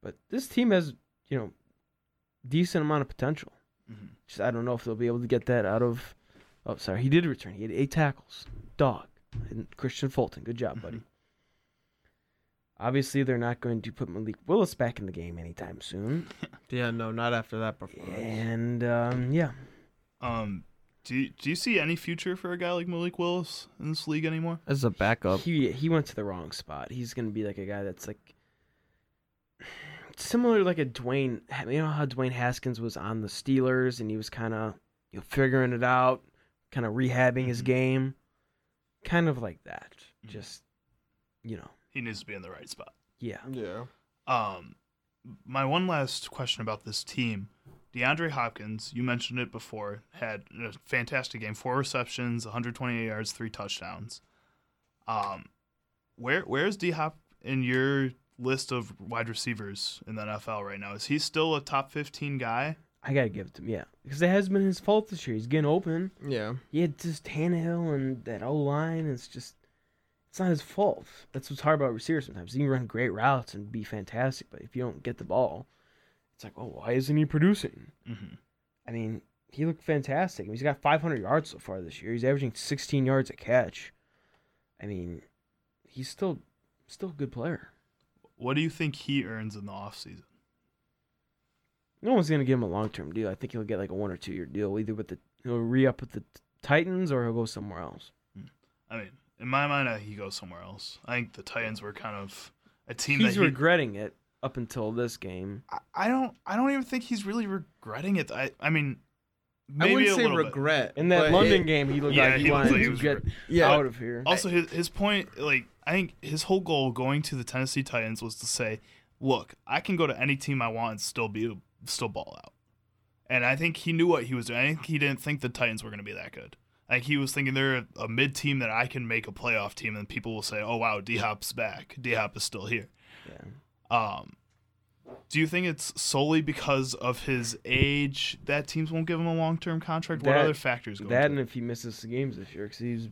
But this team has, you know, decent amount of potential. Mm-hmm. Just I don't know if they'll be able to get that out of. Oh, sorry, he did return. He had eight tackles. Dog. And Kristian Fulton, good job, buddy. Obviously, they're not going to put Malik Willis back in the game anytime soon. Yeah, no, not after that performance. And um, yeah, Um, do you, do you see any future for a guy like Malik Willis in this league anymore? As a backup. he he went to the wrong spot. He's gonna be like a guy that's like similar, like a Dwayne. You know how Dwayne Haskins was on the Steelers and he was kind of you know figuring it out, kind of rehabbing his Mhm. game, kind of like that. Mhm. Just you know, He needs to be in the right spot. yeah. Yeah. Um, my one last question about this team. DeAndre Hopkins, you mentioned it before, had a fantastic game. Four receptions, 128 yards, three touchdowns. Um, where where's D Hop in your list of wide receivers in the NFL right now? Is he still a top 15 guy? I gotta give it to him, yeah, because it has been his fault this year. He's getting open. Yeah. He had just Tannehill and that O line. It's just, it's not his fault. That's what's hard about receivers sometimes. You can run great routes and be fantastic, but if you don't get the ball, it's like, oh, why isn't he producing? Mm-hmm. I mean, he looked fantastic. I mean, he's got 500 yards so far this year. He's averaging 16 yards a catch. I mean, he's still, still a good player. What do you think he earns in the offseason? No one's gonna give him a long term deal. I think he'll get like a one or two year deal, either with the he'll re up with the Titans or he'll go somewhere else. Hmm. I mean, in my mind, he goes somewhere else. I think the Titans were kind of a team He's that he, regretting it up until this game. I- I don't. I don't even think he's really regretting it. I. I mean, I wouldn't a say little bit. regret. In that London it- game, he looked Yeah, like he, he wanted like he to was get re- yeah. out of here. Also, his his point, like I think his whole goal going to the Tennessee Titans was to say, "Look, I can go to any team I want and still be still ball out." And I think he knew what he was doing. I think he didn't think the Titans were going to be that good. Like he was thinking they're a mid team that I can make a playoff team, and people will say, "Oh wow, D Hop's back. D Hop is still here." Yeah. Um, do you think it's solely because of his age that teams won't give him a long term contract? what other factors go That and it? if he misses the games this year, because he's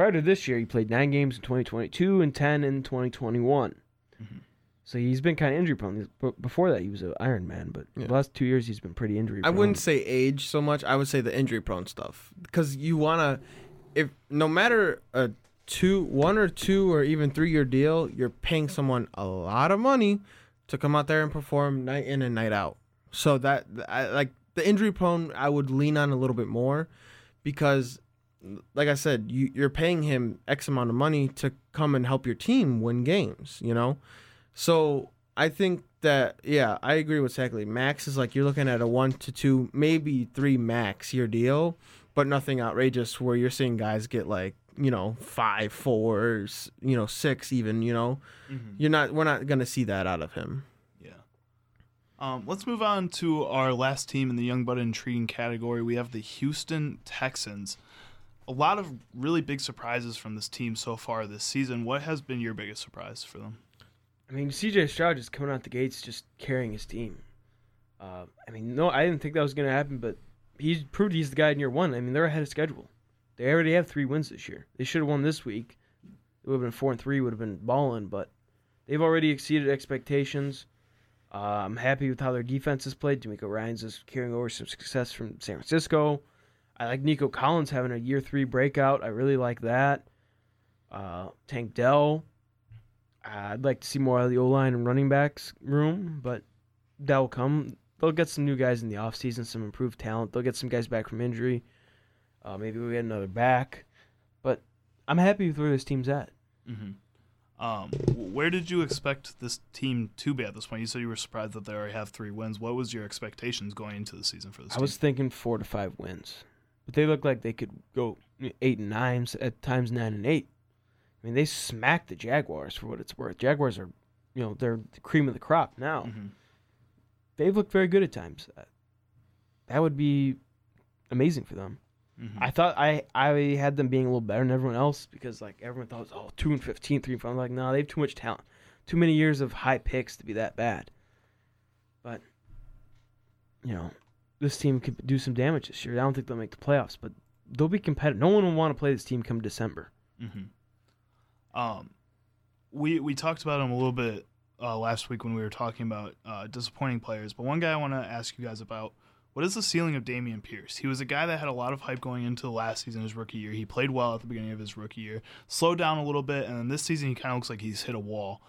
prior to this year, he played nine games in 2022 and 10 in 2021. Mhm. So he's been kind of injury prone. But Before that, he was an Iron Man, but Yeah. the last two years he's been pretty injury I wouldn't say age so much. I would say the injury prone stuff because you wanna, if no matter a two, one or two or even three year deal, you're paying someone a lot of money to come out there and perform night in and night out. So that I like the injury prone, I would lean on a little bit more because, like I said, you you're paying him X amount of money to come and help your team win games. You know, so I think that yeah, I agree with Sackley. Max is like you're looking at a one to two, maybe three max year deal, but nothing outrageous where you're seeing guys get like you know five, fours, you know six even. You know, Mhm. you're not we're not gonna see that out of him. Yeah. Um, let's move on to our last team in the young but intriguing category. We have the Houston Texans. A lot of really big surprises from this team so far this season. What has been your biggest surprise for them? I mean, CJ Stroud just coming out the gates, just carrying his team. Uh, I mean, no, I didn't think that was going to happen, but he's proved he's the guy in year one. I mean, they're ahead of schedule. They already have three wins this year. They should have won this week. It would have been four and three, would have been balling, but they've already exceeded expectations. Uh, I'm happy with how their defense has played. DeMeco Ryans is carrying over some success from San Francisco. I like Nico Collins having a year three breakout. I really like that. Uh, Tank Dell. I'd like to see more of the O line and running backs room, but that will come. They'll get some new guys in the offseason, some improved talent. They'll get some guys back from injury. Uh, maybe we get another back. But I'm happy with where this team's at. Mm-hmm. Um, where did you expect this team to be at this point? You said you were surprised that they already have three wins. What was your expectations going into the season for this? I team? was thinking four to five wins, but they look like they could go eight and nine at times, nine and eight. I mean, they smacked the Jaguars for what it's worth. Jaguars are, you know, they're the cream of the crop now. Mm-hmm. They've looked very good at times. Uh, That would be amazing for them. Mm-hmm. I thought I I had them being a little better than everyone else because like everyone thought, it was oh, two and 15, 3 and 5. I'm like, no, they have too much talent, too many years of high picks to be that bad. But you know, this team could do some damage this year. I don't think they'll make the playoffs, but they'll be competitive. No one will want to play this team come December. Mm-hmm. Um, we we talked about him a little bit uh, last week when we were talking about uh, disappointing players. But one guy I want to ask you guys about: what is the ceiling of Dameon Pierce? He was a guy that had a lot of hype going into the last season, his rookie year. He played well at the beginning of his rookie year, slowed down a little bit, and then this season he kind of looks like he's hit a wall.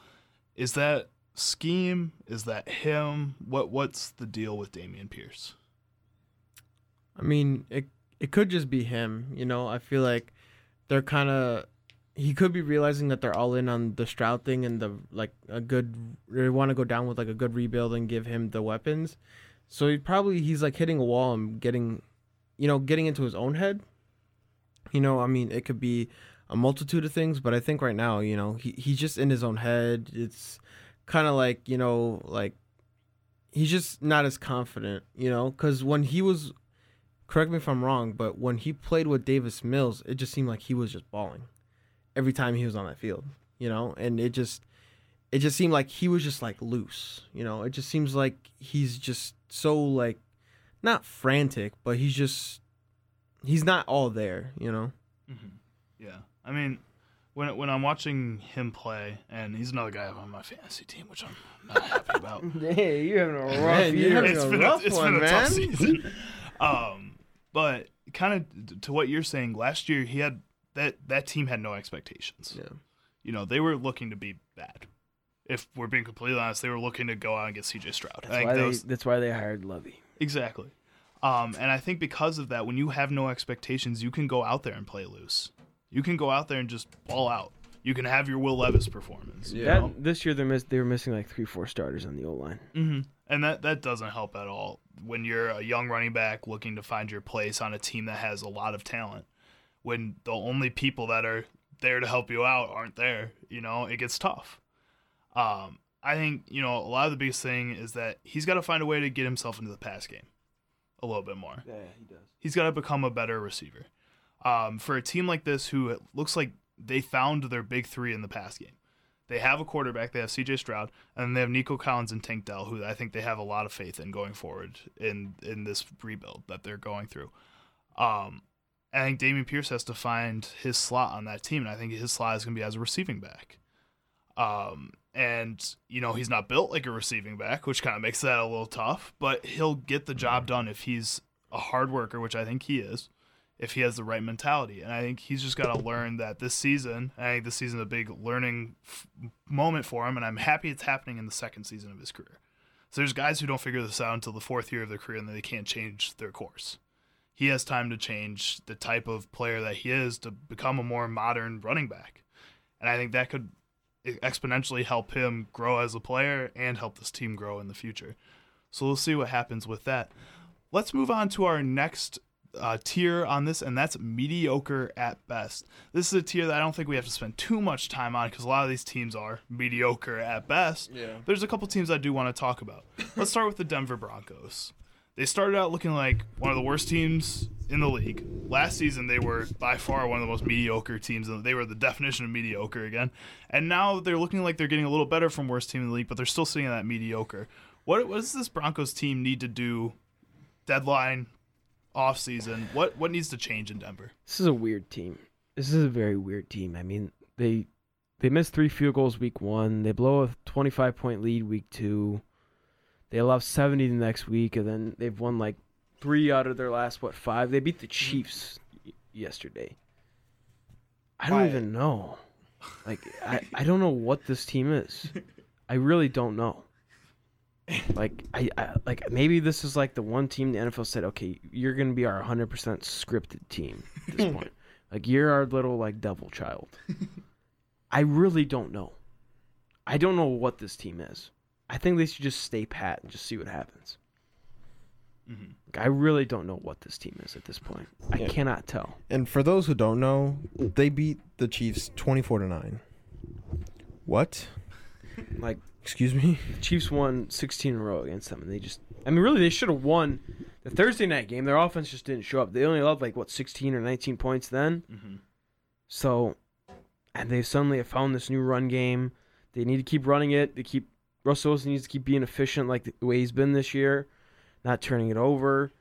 Is that scheme? Is that him? What what's the deal with Dameon Pierce? I mean, it it could just be him. You know, I feel like they're kind of he could be realizing that they're all in on the Stroud thing and the like a good they want to go down with like a good rebuild and give him the weapons. So he probably he's like hitting a wall and getting, you know, getting into his own head. You know, I mean, it could be a multitude of things, but I think right now, you know, he he's just in his own head. It's kind of like you know, like he's just not as confident, you know, because when he was correct me if I'm wrong, but when he played with Davis Mills, it just seemed like he was just balling every time he was on that field, you know, and it just it just seemed like he was just like loose, you know. It just seems like he's just so like not frantic, but he's just he's not all there, you know. Mm-hmm. Yeah, I mean, when when I'm watching him play, and he's another guy on my fantasy team, which I'm not happy about. Hey, you're having a rough Man, you're year. having it's a been rough a, it's one, been a tough man. season. um, but kind of to what you're saying, last year he had that that team had no expectations. Yeah. You know, they were looking to be bad. If we're being completely honest, they were looking to go out and get C.J. Stroud. That's why, that they, that's why they hired Lovie. Exactly. Um, and I think because of that, when you have no expectations, you can go out there and play loose. You can go out there and just ball out. You can have your Will Levis performance. you Yeah. know? This year they missed. They were missing like three, four starters on the O line. Mm-hmm. And that that doesn't help at all when you're a young running back looking to find your place on a team that has a lot of talent. When the only people that are there to help you out aren't there, you know, it gets tough. Um, I think you know a lot of the biggest thing is that he's got to find a way to get himself into the pass game a little bit more. Yeah, he does. He's got to become a better receiver. Um, for a team like this, who looks like they found their big three in the pass game, they have a quarterback. They have C.J. Stroud, and then they have Nico Collins and Tank Dell, who I think they have a lot of faith in going forward in in this rebuild that they're going through. Um, I think Dameon Pierce has to find his slot on that team, and I think his slot is going to be as a receiving back. Um, and you know he's not built like a receiving back, which kind of makes that a little tough. But he'll get the job done if he's a hard worker, which I think he is, if he has the right mentality. And I think he's just got to learn that this season. I think this season is a big learning f- moment for him, and I'm happy it's happening in the second season of his career. So there's guys who don't figure this out until the fourth year of their career, and then they can't change their course. He has time to change the type of player that he is to become a more modern running back, and I think that could exponentially help him grow as a player and help this team grow in the future. So we'll see what happens with that. Let's move on to our next uh, tier on this, and that's mediocre at best. This is a tier that I don't think we have to spend too much time on because a lot of these teams are mediocre at best. Yeah. There's a couple teams I do want to talk about. Let's start with the Denver Broncos. They started out looking like one of the worst teams in the league. Last season, they were by far one of the most mediocre teams. They were the definition of mediocre again. And now they're looking like they're getting a little better from worst team in the league, but they're still sitting at that mediocre. What, what does this Broncos team need to do deadline, off season? What what needs to change in Denver? This is a weird team. This is a very weird team. I mean, they they missed three field goals week one. They blow a 25 point lead week two. They allow 70 the next week, and then they've won like three out of their last what five. They beat the Chiefs y- yesterday. I don't Why? even know. Like I, I don't know what this team is. I really don't know. Like I, I like maybe this is like the one team the NFL said, okay, you're gonna be our 100% scripted team at this point. Like you're our little like devil child. I really don't know. I don't know what this team is. I think they should just stay pat and just see what happens. Mhm. Like, I really don't know what this team is at this point. I cannot tell. And for those who don't know, they beat the Chiefs 24 to 9. What? Like Excuse me? the Chiefs won 16 in a row against them, and they just. I mean, really, they should have won the Thursday night game. Their offense just didn't show up. They only allowed like what 16 or 19 points then. Mhm. So, and they suddenly have found this new run game. They need to keep running it. They keep Russell Wilson needs to keep being efficient like the way he's been this year, not turning it over.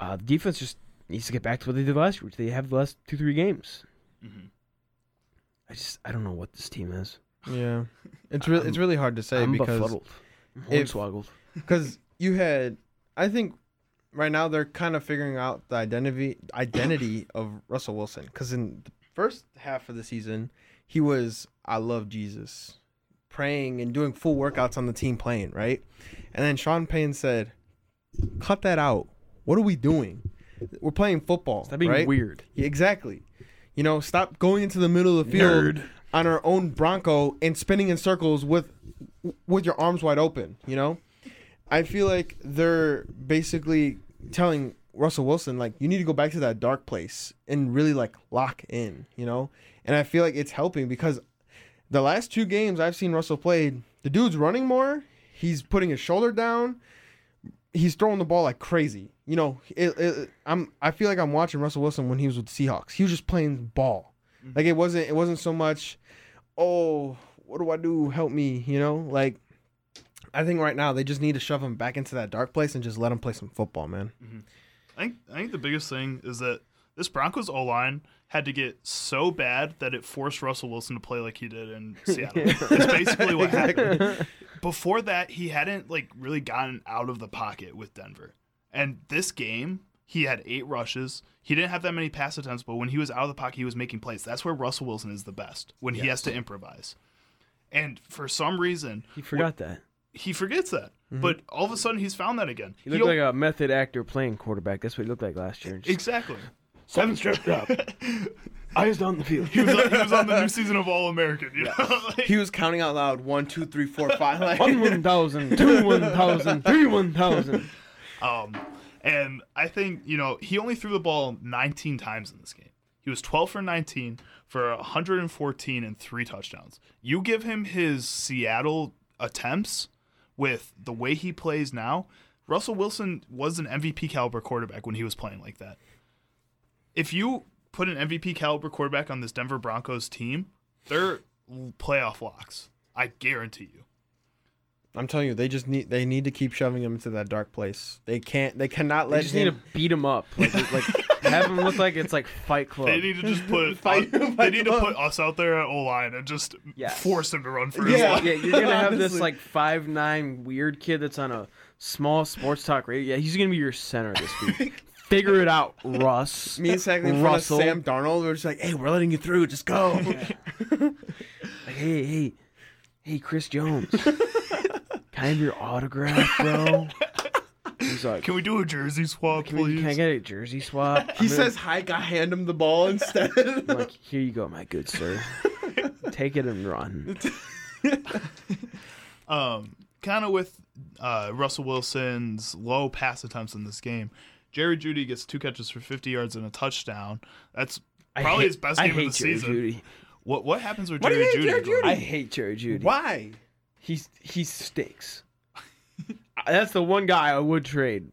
Uh, the defense just needs to get back to what they did last year, which they have the last two three games. Mhm. I just I don't know what this team is. Yeah. It's really it's really hard to say I'm because befuddled. Because you had I think right now they're kind of figuring out the identity identity of Russell Wilson. Because in the first half of the season he was I love Jesus. Praying and doing full workouts on the team playing right? And then Sean Payton said cut that out. What are we doing? We're playing football Stop being right? weird. Yeah, exactly. You know stop going into the middle of the field on our own Bronco and spinning in circles with with your arms wide open. You know, I feel like they're basically telling Russell Wilson like you need to go back to that dark place and really like lock in. You know, and I feel like it's helping because the last two games I've seen Russell played, the dude's running more. He's putting his shoulder down. He's throwing the ball like crazy. You know, it, it, I'm. I feel like I'm watching Russell Wilson when he was with the Seahawks. He was just playing ball. Mm-hmm. Like it wasn't. It wasn't so much. Oh, what do I do? Help me. You know, like. I think right now they just need to shove him back into that dark place and just let him play some football, man. Mm-hmm. I think I think the biggest thing is that this Broncos O line had to get so bad that it forced Russell Wilson to play like he did in Seattle. It's basically what happened. Before that, he hadn't like really gotten out of the pocket with Denver. And this game, he had eight rushes. He didn't have that many pass attempts, but when he was out of the pocket, he was making plays. That's where Russell Wilson is the best when he has to improvise. And for some reason, He forgot that. he forgets that. But all of a sudden, he's found that again. He looked like a method actor playing quarterback. That's what he looked like last year. Just exactly. seven stepped up, eyes down the field. He was, on, he was on the new season of All American. You know? Like, He was counting out loud one, two, three, four, five. Like, One one thousand, two one thousand, three one thousand. um, and I think you know he only threw the ball 19 times in this game. He was 12 for 19 for 114 and three touchdowns. You give him his Seattle attempts with the way he plays now. Russell Wilson was an MVP caliber quarterback when he was playing like that. If you put an MVP caliber quarterback on this Denver Broncos team, they're playoff locks. I guarantee you. I'm telling you, they just need they need to keep shoving him into that dark place. They can't. They cannot They let just him. need to beat him up, like, like have him look like it's like Fight Club. They need to just put Fight- uh, they fight need to put us out there at O line and just Yes. force him to run for his Yeah. life. yeah, you're gonna have this like five nine weird kid that's on a small sports talk radio. Yeah, he's gonna be your center this week. Figure it out, Russ. Me and Sackler in front of Russell. Sam Darnold. We're just like, hey, we're letting you through. Just go. Like, hey, hey, hey, Chris Jones. Can I have your autograph, bro? He's like, Can we do a jersey swap, can, we, please? can I get a jersey swap? he I'm gonna- says, "Hike." I hand him the ball instead. I'm like, here you go, my good sir. Take it and run. um, kind of with uh, Russell Wilson's low pass attempts in this game. Jerry Jeudy gets two catches for 50 yards and a touchdown. That's I probably hate- his best I game hate of the Jerry season. Jeudy. What what happens with Why do Jerry you hate Jeudy? Jerry Gordon? Jeudy? I hate Jerry Jeudy. Why? He's he stinks. That's the one guy I would trade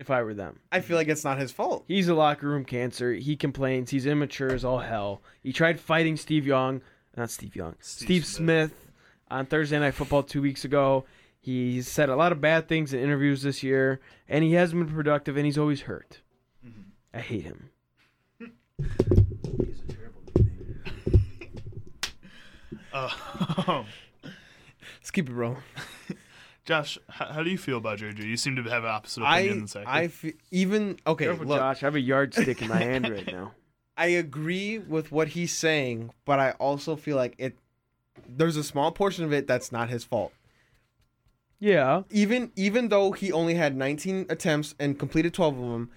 if I were them. I feel like it's not his fault. He's a locker room cancer. He complains. He's immature as all hell. He tried fighting Steve Young, not Steve Young, Steve, Steve Smith. on Thursday Night Football two weeks ago. He's said a lot of bad things in interviews this year, and he hasn't been productive, and he's always hurt. I hate him. Uh, Let's keep it rolling. Josh, how, how do you feel about Jerry Jeudy? You seem to have an opposite opinion I than Zach. I even okay. Careful, look, Josh. I have a yardstick in my hand right now. I agree with what he's saying, but I also feel like it. There's a small portion of it that's not his fault. Yeah. Even even though he only had 19 attempts and completed 12 of them,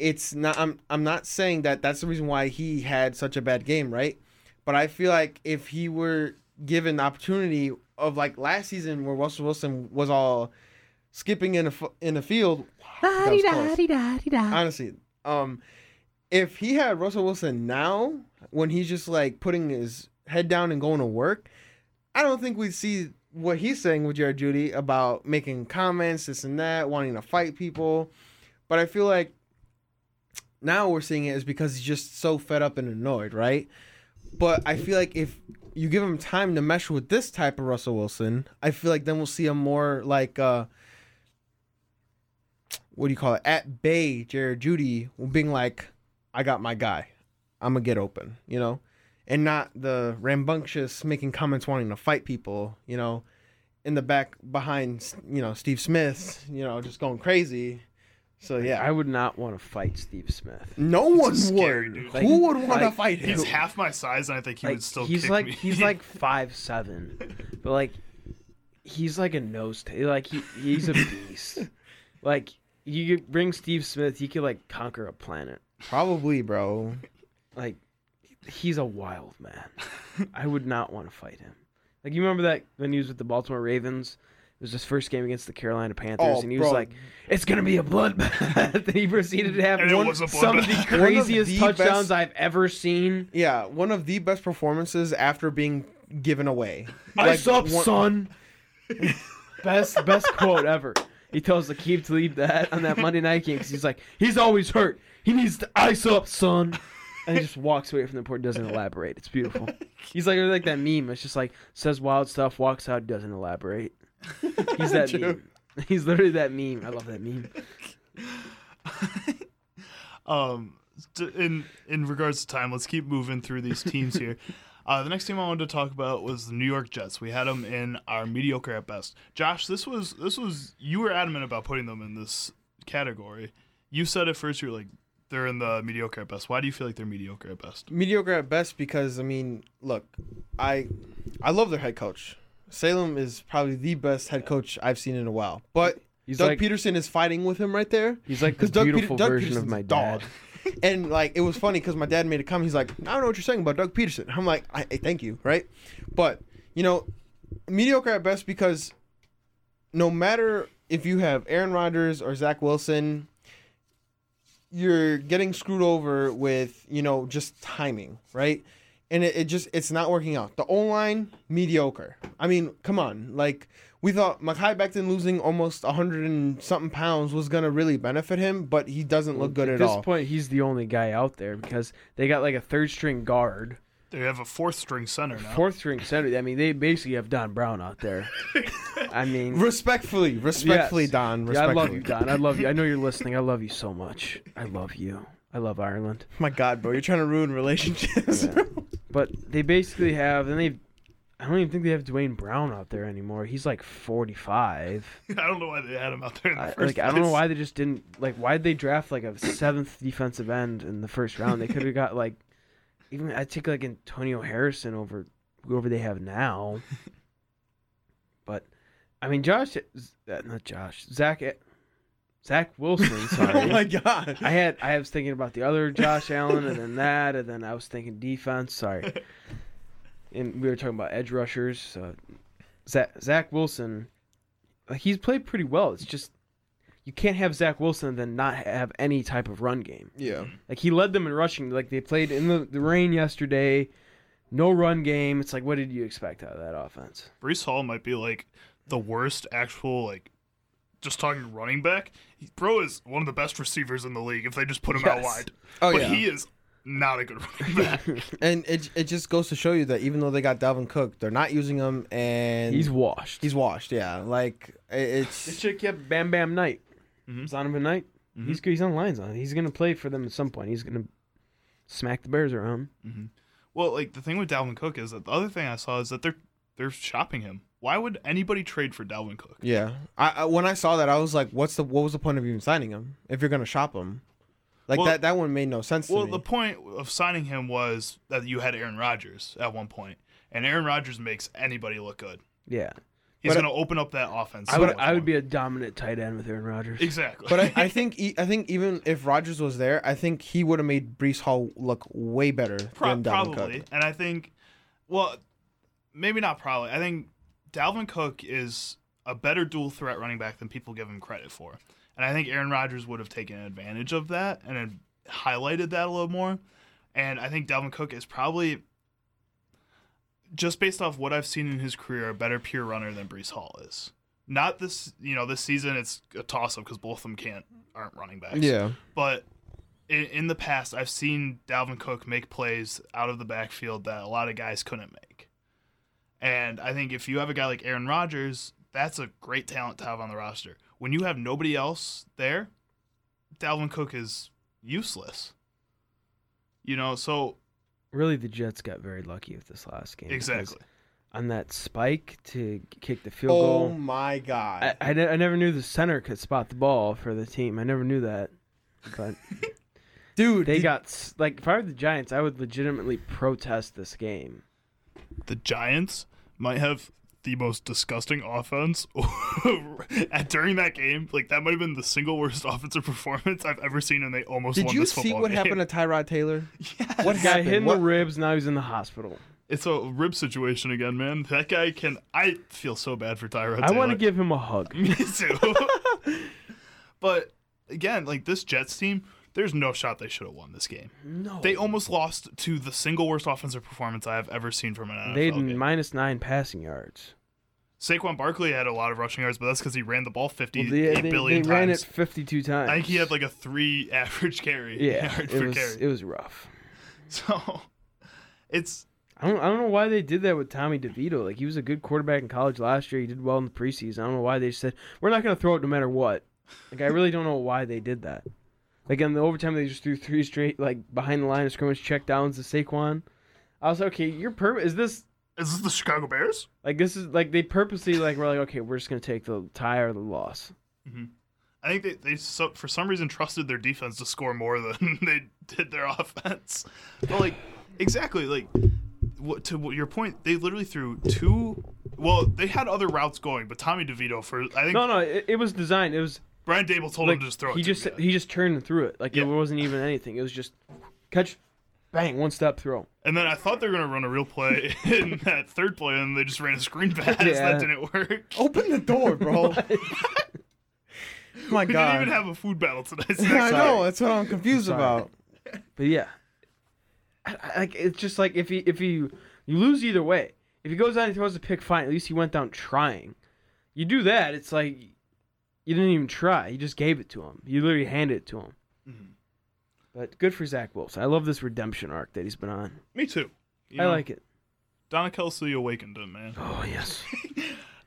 it's not. I'm I'm not saying that that's the reason why he had such a bad game, right? But I feel like if he were given the opportunity of like last season where Russell Wilson was all skipping in a f- in the field, that was close. honestly, um, if he had Russell Wilson now, when he's just like putting his head down and going to work, I don't think we'd see what he's saying with Jared Jeudy about making comments, this and that, wanting to fight people. But I feel like now we're seeing it is because he's just so fed up and annoyed, right? But I feel like if you give him time to mesh with this type of Russell Wilson, I feel like then we'll see a more like uh what do you call it? At bay Jared Jeudy being like, I got my guy. I'm gonna get open, you know? And not the rambunctious making comments wanting to fight people, you know, in the back behind you know, Steve Smith, you know, just going crazy. So yeah. I would not want to fight Steve Smith. no one scary, would. dude. Like- Who would want to like, fight him? He's half my size, and I think he Like, would still he's kick like me. he's like five seven, but like he's like a nose ta- like he he's a beast. like you could bring Steve Smith, he could like conquer a planet. Probably, bro. Like he's a wild man. I would not want to fight him. Like you remember that when he was with the Baltimore Ravens? It was his first game against the Carolina Panthers, Oh, and he bro. was like, "It's gonna be a bloodbath." and he proceeded to have one, some of the bloodbath. One of craziest the touchdowns best- I've ever seen. Yeah, one of the best performances after being given away. Ice Like, up, one- son. best best quote ever. He tells Akeem to leave that on that Monday night game because he's like, he's always hurt. He needs to ice up, son. And he just walks away from the port, doesn't elaborate. It's beautiful. He's like like that meme. It's just like says wild stuff, walks out, doesn't elaborate. He's that True. meme. He's literally that meme. I love that meme. Um, t- in in regards to time, let's keep moving through these teams here. Uh, the next team I wanted to talk about was the New York Jets. We had them in our mediocre at best. Josh, this was this was you were adamant about putting them in this category. You said at first you were like they're in the mediocre at best. Why do you feel like they're mediocre at best? mediocre at best because I mean, look, I I love their head coach. Saleh is probably the best head coach I've seen in a while. But He's Doug like Pederson is fighting with him right there. he's like the Doug Peter- beautiful Doug version of my dad. dog. and like it was funny because my dad made a comment. He's like, I don't know what you're saying about Doug Pederson. I'm like, I, I thank you, right? But you know, mediocre at best because no matter if you have Aaron Rodgers or Zach Wilson, you're getting screwed over with you know just timing, right? And it, it just it's not working out. The O line mediocre. I mean, come on, like. We thought Mekhi Becton losing almost 100 and something pounds was going to really benefit him, but he doesn't look good at all. at this all. point, he's the only guy out there because they got like a third string guard. They have a fourth string center now. Fourth string center. I mean, they basically have Don Brown out there. I mean, Respectfully, respectfully, Yes. Don. yeah, I love you, Don. I love you. I know you're listening. I love you so much. I love you. I love Ireland. My God, bro, you're trying to ruin relationships. Yeah. But they basically have, and they, I don't even think they have Duane Brown out there anymore. He's like 45. I don't know why they had him out there in the I, first like I don't know why they just didn't like. Why did they draft like a seventh defensive end in the first round? They could have got like, even I take like Antonio Harrison over whoever they have now. But I mean, Josh, uh, not Josh, Zach, Zach Wilson. oh my God. I had I was thinking about the other Josh Allen, and then that, and then I was thinking defense. Sorry, and we were talking about edge rushers. So Zach, Zach Wilson, he's played pretty well. It's just you can't have Zach Wilson and then not have any type of run game. Yeah. Like he led them in rushing. Like they played in the, the rain yesterday, no run game. It's like what did you expect out of that offense? Breece Hall might be like the worst actual like just talking running back. Bro is one of the best receivers in the league if they just put him out wide. Oh but yeah. he is not a good running back. and it it just goes to show you that even though they got Dalvin Cook, they're not using him, and He's washed. he's washed. Yeah, like it- This it's chick kept Bam Bam Knight. Mhm. Zonovan Knight. Mhm. He's he's on lines on. He's gonna play for them at some point. He's gonna smack the Bears around. well, like the thing with Dalvin Cook is that the other thing I saw is that they're they're shopping him. Why would anybody trade for Dalvin Cook? Yeah. I, I when I saw that, I was like, "What's the what was the point of even signing him if you're gonna shop him?" Like Well- that that one made no sense Well, to me. the point of signing him was that you had Aaron Rodgers at one point, and Aaron Rodgers makes anybody look good. Yeah. He's going to open up that offense. I would I would be a dominant tight end with Aaron Rodgers. exactly. but I, I think e- I think even if Rodgers was there, I think he would have made Breece Hall look way better Pro- than Dalvin probably, Cook. and I think, well, maybe not probably. I think Dalvin Cook is a better dual threat running back than people give him credit for, and I think Aaron Rodgers would have taken advantage of that and highlighted that a little more. And I think Dalvin Cook is probably, just based off what I've seen in his career, a better pure runner than Breece Hall is. Not this, you know, this season it's a toss up because both of them can't aren't running backs Yeah. but in, in the past, I've seen Dalvin Cook make plays out of the backfield that a lot of guys couldn't make. And I think if you have a guy like Aaron Rodgers, that's a great talent to have on the roster. When you have nobody else there, Dalvin Cook is useless. You know, so Really, the Jets got very lucky with this last game. exactly. On that spike to kick the field Oh goal. Oh my god. I, I, I never knew the center could spot the ball for the team. I never knew that. But Dude, they did- got like if I were the Giants, I would legitimately protest this game. The Giants might have the most disgusting offense at during that game. Like that might have been the single worst offensive performance I've ever seen, and they almost Did won you this see what game. happened to Tyrod Taylor? Yes. What Guy happened? hit in What- the ribs. Now he's in the hospital. It's a rib situation again, man. That guy can. I feel so bad for Tyrod. I want to give him a hug. Me too. but again, like this Jets team, there's no shot they should have won this game. No, They almost lost to the single worst offensive performance I have ever seen from an NFL they had game. minus nine passing yards. Saquon Barkley had a lot of rushing yards, but that's because he ran the ball 58 Well, they, they, billion they ran it 52 times. I think he had like a three average carry yeah, yard it was carry. it was rough. so it's I don't I don't know why they did that with Tommy DeVito. Like he was a good quarterback in college last year. He did well in the preseason. I don't know why they said we're not going to throw it no matter what. Like I really don't know why they did that. Like in the overtime, they just threw three straight like behind the line of scrimmage check downs to Saquon. I was like, okay, you're per is this is this the Chicago Bears? like this is like they purposely like we're like okay, we're just gonna take the tie or the loss. Mm-hmm. I think they, they so, for some reason trusted their defense to score more than they did their offense. But like exactly like what, to what your point, they literally threw two. Well, they had other routes going, but Tommy DeVito for I think No, no, it, it was designed. It was Brian Daboll told like him to just throw he it. just to he just turned and threw it. Like Yeah. it wasn't even anything. It was just catch, bang, one step throw. and then I thought they were gonna run a real play in that third play, and they just ran a screen pass Yeah. that didn't work. Open the door, bro. my we god. We didn't even have a food battle tonight. so I know. That's what I'm confused Sorry. about. But yeah, I, I, like it's just like if he if he you lose either way. If he goes out and throws a pick, fine. At least he went down trying. You do that, it's like you didn't even try. You just gave it to him. You literally handed it to him. Mhm. But good for Zach Wilson. I love this redemption arc that he's been on. Me too. You I know, like it. Donna Kelce awakened him, man. Oh yes.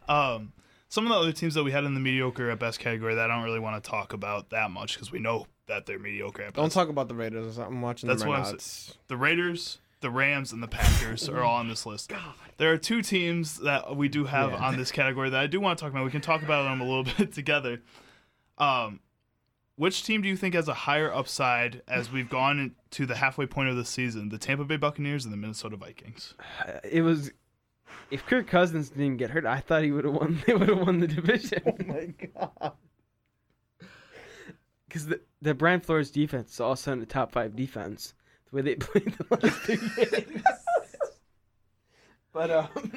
Um, some of the other teams that we had in the mediocre at best category that I don't really want to talk about that much because we know that they're mediocre at Don't talk about the Raiders. I'm watching That's them what right I'm now. sa- the Raiders, the Rams, and the Packers are all on this list. There are two teams that we do have Yeah. on this category that I do want to talk about. We can talk about them a little bit together. Um, which team do you think has a higher upside as we've gone to the halfway point of the season? The Tampa Bay Buccaneers and the Minnesota Vikings. It was. If Kirk Cousins didn't get hurt, I thought he would have won. They would have won the division. oh my god. Because the, the Brian Flores defense is all of a sudden a top five defense. Way they played the last two games. but, um,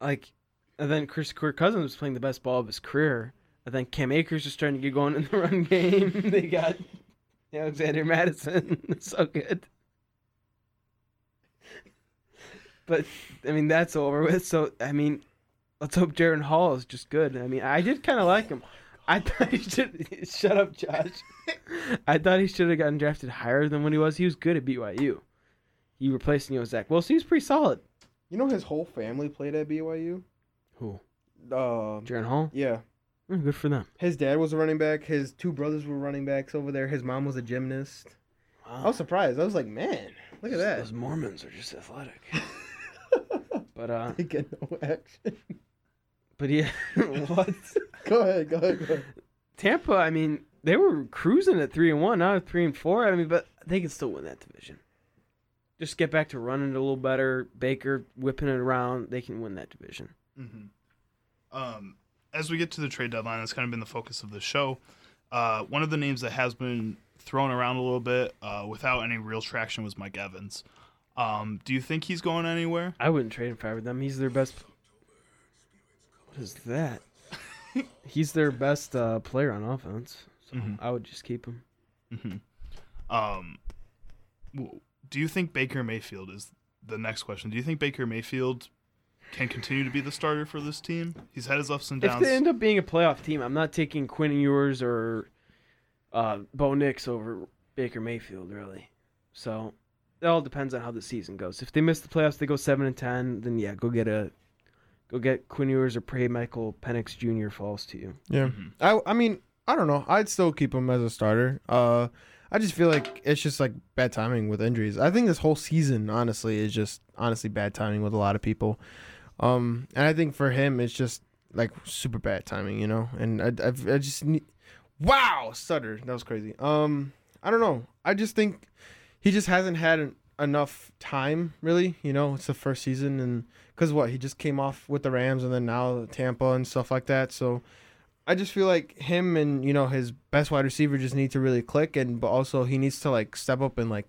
like, and then Chris Kirk Cousins was playing the best ball of his career. And then Cam Akers is starting to get going in the run game. they got Alexander Mattison. It's so good. But, I mean, that's over with. So, I mean, let's hope Jaren Hall is just good. I mean, I did kind of like him. I thought he should shut up, Josh. I thought he should have gotten drafted higher than what he was. He was good at BYU. He replaced Neo Zach Wilson. He was pretty solid. You know his whole family played at BYU. Who? Uh, Jaren Hall. yeah. Mm, good for them. His dad was a running back. His two brothers were running backs over there. His mom was a gymnast. Wow. I was surprised. I was like, man, look at that. Those Mormons are just athletic. But uh, They get no action. but yeah, what? Go ahead, go ahead, go ahead. Tampa, I mean, they were cruising at three and one, now at three and four. I mean, but they can still win that division. Just get back to running it a little better. Baker whipping it around, they can win that division. Mm-hmm. Um, as we get to the trade deadline, that's kind of been the focus of the show. Uh, one of the names that has been thrown around a little bit uh, without any real traction was Mike Evans. Um, do you think he's going anywhere? I wouldn't trade him for them. He's their best. What is that? He's their best uh, player on offense. So Mhm. I would just keep him. Mm-hmm. Um, do you think Baker Mayfield is the next question? Do you think Baker Mayfield can continue to be the starter for this team? He's had his ups and downs. If they end up being a playoff team, I'm not taking Quinn Ewers or uh, Bo Nix over Baker Mayfield, really. So it all depends on how the season goes. If they miss the playoffs, they go seven and ten. Then yeah, go get a go get Quinn Ewers or pray Michael Penix Jr. falls to you. Yeah. Mhm. I I mean, I don't know. I'd still keep him as a starter. Uh I just feel like it's just like bad timing with injuries. I think this whole season honestly is just honestly bad timing with a lot of people. Um and I think for him it's just like super bad timing, you know. And I I've, I just need Wow, stutter. That was crazy. Um I don't know. I just think he just hasn't had an, enough time really, you know. It's the first season and cuz what, he just came off with the Rams and then now Tampa and stuff like that. So I just feel like him and you know his best wide receiver just need to really click, and but also he needs to like step up and like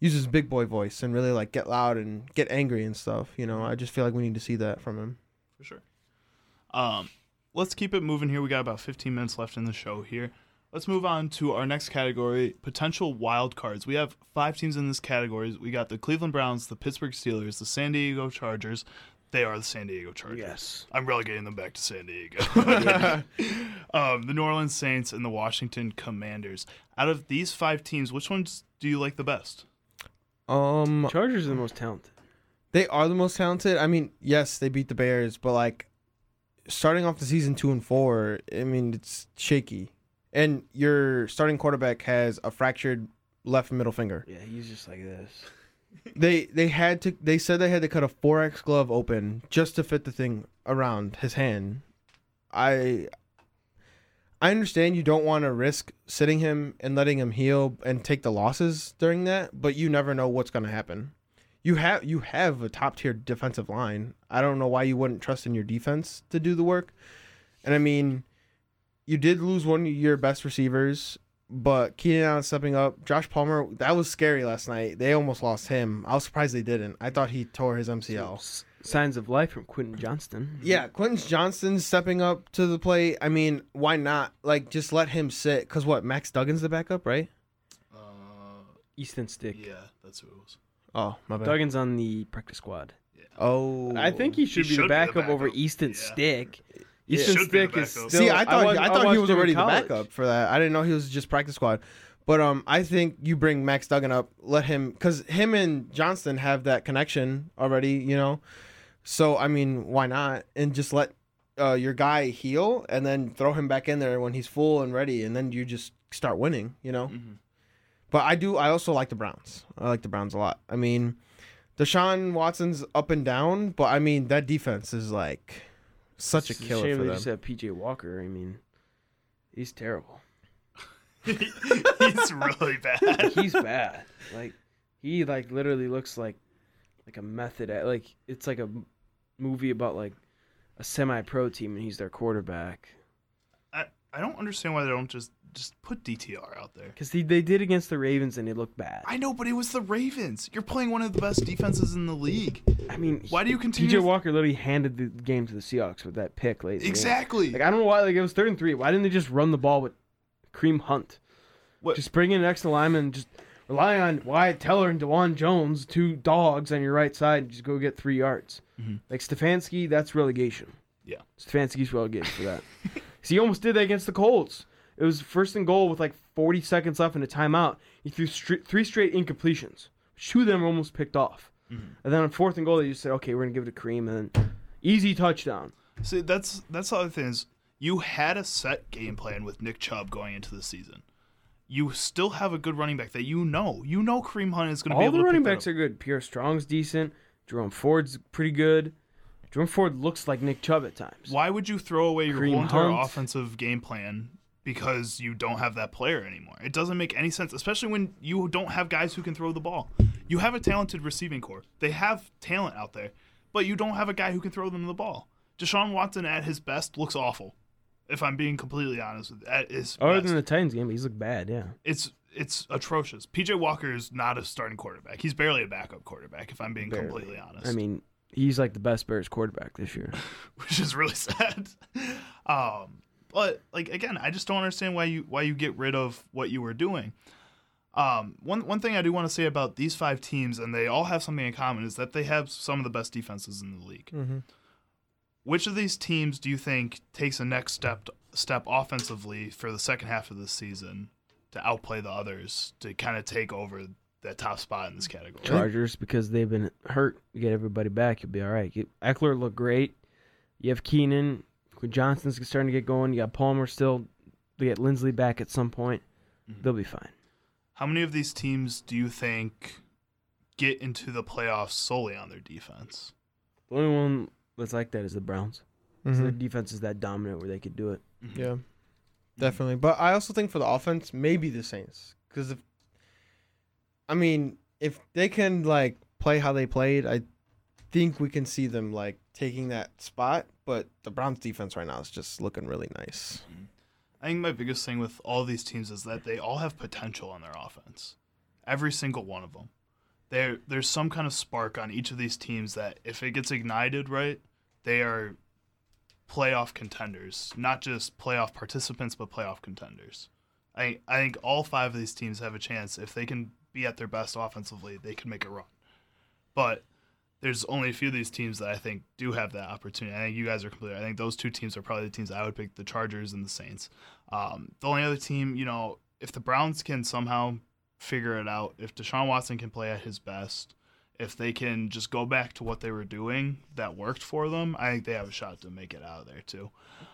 use his big boy voice and really like get loud and get angry and stuff. You know, I just feel like we need to see that from him. for sure. Um, let's keep it moving here. We got about 15 minutes left in the show here. Let's move on to our next category, potential wild cards. We have five teams in this category. We got the Cleveland Browns, the Pittsburgh Steelers, the San Diego Chargers. They are the San Diego Chargers. Yes. I'm relegating them back to San Diego. um, the New Orleans Saints and the Washington Commanders. Out of these five teams, which ones do you like the best? Um, Chargers are the most talented. they are the most talented. I mean, yes, they beat the Bears, but like starting off the season two and four, I mean, it's shaky. And your starting quarterback has a fractured left middle finger. Yeah, he's just like this. they they had to they said they had to cut a 4x glove open just to fit the thing around his hand i i understand you don't want to risk sitting him and letting him heal and take the losses during that but you never know what's going to happen you have you have a top tier defensive line i don't know why you wouldn't trust in your defense to do the work and i mean you did lose one of your best receivers but Keenan Allen stepping up, Josh Palmer, that was scary last night. They almost lost him. I was surprised they didn't. I thought he tore his MCL. S- signs of life from Quentin Johnston. Yeah, Quentin Johnston stepping up to the plate. I mean, why not? Like, just let him sit. Cause what? Max Duggan's the backup, right? Uh, Easton Stick. yeah, that's who it was. Oh, my bad. Duggan's on the practice squad. Oh, I think he should, be, should the be the backup over. Easton Yeah. Stick. Yeah. Easton Should be Stick is still. See, I thought wa- I, thought he was already the backup for that. I didn't know he was just practice squad. But um, I think you bring Max Duggan up, let him, cause him and Johnston have that connection already, you know. So I mean, why not? And just let uh, your guy heal, and then throw him back in there when he's full and ready, and then you just start winning, you know. Mhm. But I do. I also like the Browns. I like the Browns a lot. I mean, Deshaun Watson's up and down, but I mean that defense is like such a It's killer shame for they them. just have PJ Walker. I mean, he's terrible. He's really bad. He's bad. Like he like literally looks like like a method at like it's like a m- movie about like a semi-pro team and he's their quarterback. I, I don't understand why they don't just just put DTR out there. Because they, they did against the Ravens and it looked bad. I know, but it was the Ravens. You're playing one of the best defenses in the league. I mean, Why do you continue? To- Walker literally handed the game to the Seahawks with that pick late. in the game. Exactly. Like I don't know why. Like it was third and three. Why didn't they just run the ball with Kareem Hunt? What- Just bring in an extra lineman. and Just rely on Wyatt Teller and Dawand Jones, two dogs on your right side. And just go get three yards. Mhm. Like Stefanski, that's relegation. Yeah. Stefanski's relegated for that. See, he almost did that against the Colts. It was first and goal with like 40 seconds left in a timeout. He threw stri- three straight incompletions. Two of them were almost picked off. Mhm. And then on fourth and goal, they just said, "Okay, we're gonna give it to Kareem," and then easy touchdown. See, that's that's the other thing is you had a set game plan with Nick Chubb going into the season. You still have a good running back that you know. You know Kareem Hunt is going to be All able the to running pick that backs are good. Pierre Strong's decent. Jerome Ford's pretty good. Jerome Ford looks like Nick Chubb at times. Why would you throw away your Kareem whole entire Hunt. offensive game plan because you don't have that player anymore? It doesn't make any sense, especially when you don't have guys who can throw the ball. You have a talented receiving core. They have talent out there, but you don't have a guy who can throw them the ball. Deshaun Watson at his best looks awful. If I'm being completely honest with at his Other best. than the Titans game, he's looked bad. Yeah. it's it's atrocious. PJ Walker is not a starting quarterback. He's barely a backup quarterback. If I'm being Barely. completely honest, I mean, he's like the best Bears quarterback this year. which is really sad. Um, but like again, I just don't understand why you why you get rid of what you were doing. Um, one one thing I do want to say about these five teams, and they all have something in common, is that they have some of the best defenses in the league. Mm-hmm. Which of these teams do you think takes a next step step offensively for the second half of the season to outplay the others to kind of take over that top spot in this category? Chargers because they've been hurt. You get everybody back, you'll be all right. Get- Ekeler looked great. You have Keenan. Quinn Johnson's starting to get going. You got Palmer still. They get Linsley back at some point. Mhm. They'll be fine. How many of these teams do you think get into the playoffs solely on their defense? The only one that's like that is the Browns. So Mm-hmm. their defense is that dominant where they could do it. Yeah, definitely. But I also think for the offense, maybe the Saints, because if I mean, if they can like play how they played, I think we can see them like taking that spot. But the Browns defense right now is just looking really nice. I think my biggest thing with all these teams is that they all have potential on their offense. Every single one of them. There, there's some kind of spark on each of these teams that if it gets ignited right, they are playoff contenders. Not just playoff participants, but playoff contenders. I, I think all five of these teams have a chance. If they can be at their best offensively, they can make a run. But there's only a few of these teams that I think do have that opportunity. I think you guys are completely. I think those two teams are probably the teams I would pick: the Chargers and the Saints. Um, the only other team, you know, if the Browns can somehow figure it out, if Deshaun Watson can play at his best, if they can just go back to what they were doing that worked for them, I think they have a shot to make it out of there too.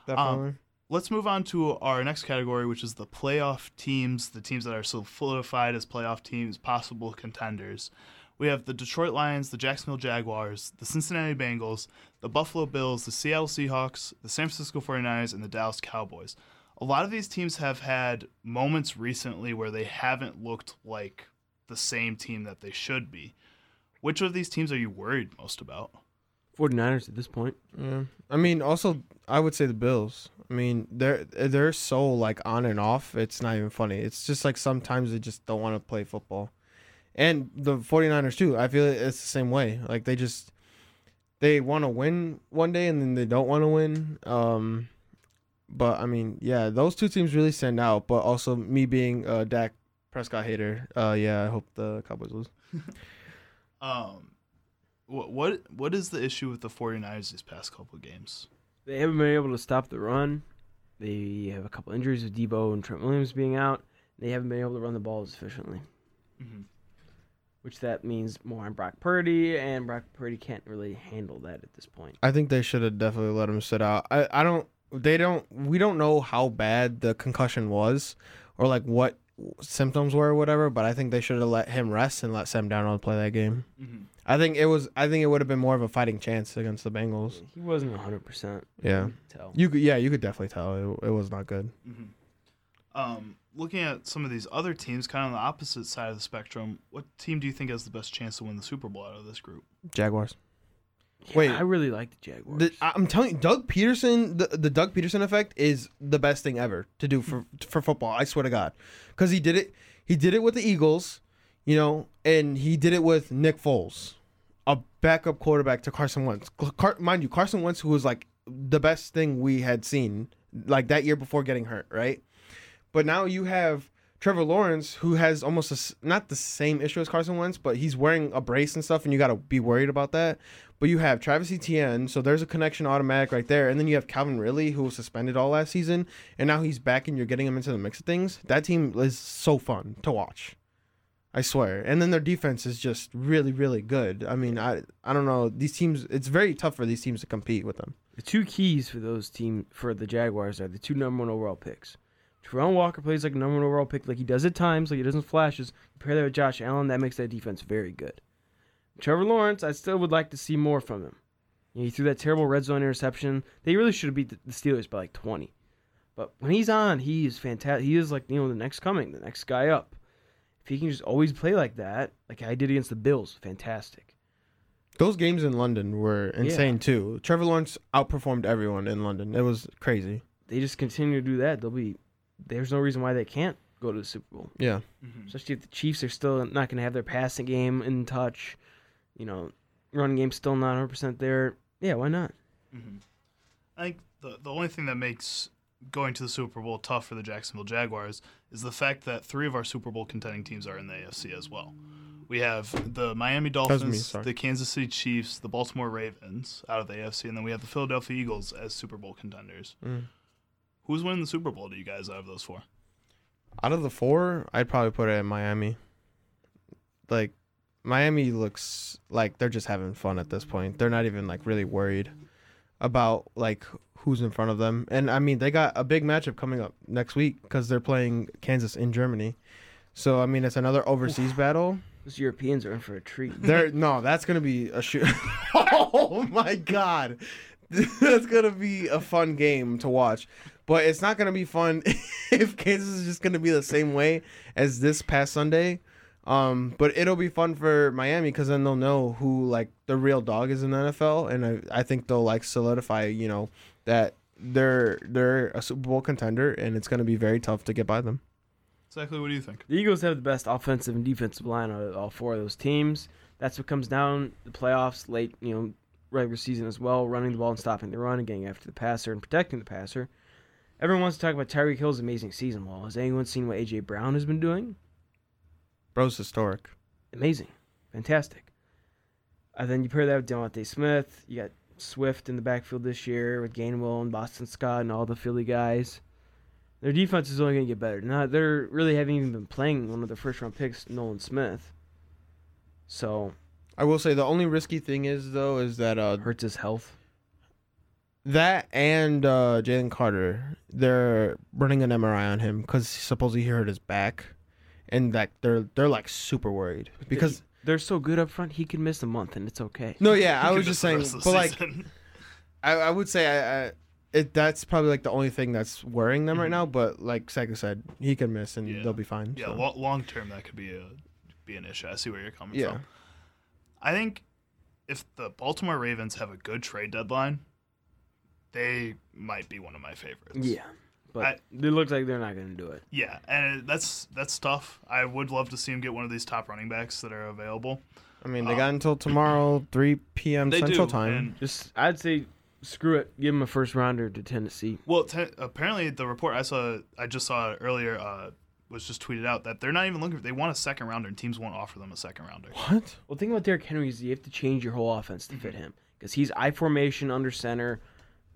Definitely. Let's move on to our next category, which is the playoff teams, the teams that are solidified as playoff teams, possible contenders. We have the Detroit Lions, the Jacksonville Jaguars, the Cincinnati Bengals, the Buffalo Bills, the Seattle Seahawks, the San Francisco 49ers, and the Dallas Cowboys. A lot of these teams have had moments recently where they haven't looked like the same team that they should be. Which of these teams are you worried most about? 49ers at this point. Yeah. I mean, also I would say the Bills. I mean, they're they're so like on and off. It's not even funny. It's just like sometimes they just don't want to play football. And the 49ers too. I feel it's the same way. Like they just they want to win one day and then they don't want to win. Um but I mean, yeah, those two teams really stand out, but also me being a Dak Prescott hater. Uh yeah, I hope the Cowboys lose. Um, what what what is the issue with the 49ers these past couple of games? They haven't been able to stop the run. They have a couple injuries with Debo and Trent Williams being out. They haven't been able to run the ball as efficiently, Mm-hmm. Which that means more on Brock Purdy, and Brock Purdy can't really handle that at this point. I think they should have definitely let him sit out. I, I don't they don't we don't know how bad the concussion was or like what symptoms were or whatever, but I think they should have let him rest and let Sam Darnold play that game. Mm-hmm. I think it was I think it would have been more of a fighting chance against the Bengals. He wasn't 100%. Yeah. Tell. You could yeah, you could definitely tell it, it was not good. Mm-hmm. Um, looking at some of these other teams, kind of on the opposite side of the spectrum, what team do you think has the best chance to win the Super Bowl out of this group? Jaguars. Yeah, Wait. I really like the Jaguars. The, I'm telling you, Doug Pederson, the, the Doug Pederson effect is the best thing ever to do for for football. I swear to God, because he did it. He did it with the Eagles, you know, and he did it with Nick Foles, a backup quarterback to Carson Wentz. Car- mind you, Carson Wentz, who was like the best thing we had seen, like that year before getting hurt, right? But now you have Trevor Lawrence, who has almost a not the same issue as Carson Wentz, but he's wearing a brace and stuff, and you got to be worried about that. But you have Travis Etienne, so there's a connection automatic right there, and then you have Calvin Ridley, who was suspended all last season, and now he's back, and you're getting him into the mix of things. That team is so fun to watch. I swear. And then their defense is just really, really good. I mean, I I don't know. These teams, it's very tough for these teams to compete with them. The two keys for those team for the Jaguars are the two number one overall picks. Terrell Walker plays like a number one overall pick, like he does at times, like he does in flashes. Compare that with Josh Allen, that makes that defense very good. Trevor Lawrence, I still would like to see more from him. You know, he threw that terrible red zone interception. They really should have beat the the Steelers by like 20. But when he's on, he is fantastic. He is like, you know, the next coming, the next guy up. If he can just always play like that, like I did against the Bills, fantastic. Those games in London were insane too. Trevor Lawrence outperformed everyone in London. It was crazy. They just continue to do that. They'll be there's no reason why they can't go to the Super Bowl. Yeah. Mhm. Especially if the Chiefs are still not going to have their passing game in touch. You know, running game still not 100% there. Yeah, why not? Mhm. I think the the only thing that makes going to the Super Bowl tough for the Jacksonville Jaguars is the fact that three of our Super Bowl contending teams are in the AFC as well. We have the Miami was me, Dolphins, the Kansas City Chiefs, the Baltimore Ravens out of the AFC, and then we have the Philadelphia Eagles as Super Bowl contenders. Mm. Who's winning the Super Bowl? Do you guys out of those four? Out of the four, I'd probably put it in Miami. Like, Miami looks like they're just having fun at this point. They're not even like really worried about like who's in front of them. And I mean, they got a big matchup coming up next week because they're playing Kansas in Germany. So I mean, it's another overseas battle. Those Europeans are in for a treat. There, no, that's gonna be a shoot. oh my god, that's gonna be a fun game to watch. But it's not gonna be fun if Kansas is just gonna be the same way as this past Sunday. Um, but it'll be fun for Miami because then they'll know who like the real dog is in the NFL, and I, I think they'll like solidify, you know, that they're they're a Super Bowl contender, and it's gonna be very tough to get by them. Exactly. What do you think? The Eagles have the best offensive and defensive line out of all four of those teams. That's what comes down the playoffs, late, you know, regular season as well, running the ball and stopping the run and getting after the passer and protecting the passer. Everyone wants to talk about Tyreek Hill's amazing season. Well, has anyone seen what AJ Brown has been doing? Bro's historic. Amazing, fantastic. And then you pair that with DeVonta Smith. You got Swift in the backfield this year with Gainwell and Boston Scott and all the Philly guys. Their defense is only going to get better. Now they're really haven't even been playing one of their first round picks, Nolan Smith. So I will say the only risky thing is though is that uh Hurts his health. That and uh, Jalen Carter, they're running an MRI on him because supposedly he hurt his back, and that they're they're like super worried because They're so good up front, he can miss a month and it's okay. no, yeah, I was just saying, rest of but like. I, I would say I, I it that's probably like the only thing that's worrying them right Mhm. now. But like Saka said, he can miss and Yeah. they'll be fine. yeah, so. lo- long term that could be a be an issue. I see where you're coming yeah, from. I think if the Baltimore Ravens have a good trade deadline, they might be one of my favorites. Yeah. But I- it looks like they're not going to do it. Yeah, and that's that's tough. I would love to see him get one of these top running backs that are available. I mean they Uh, got until tomorrow, three p.m. Central do, Time. and- Just, I'd say, screw it. Give him a first rounder to Tennessee. well, te- apparently the report I saw, I just saw earlier, uh, was just tweeted out that they're not even looking. They want a second rounder, and teams won't offer them a second rounder. what? Well, think about Derrick Henry is you have to change your whole offense to fit him because he's I formation under center,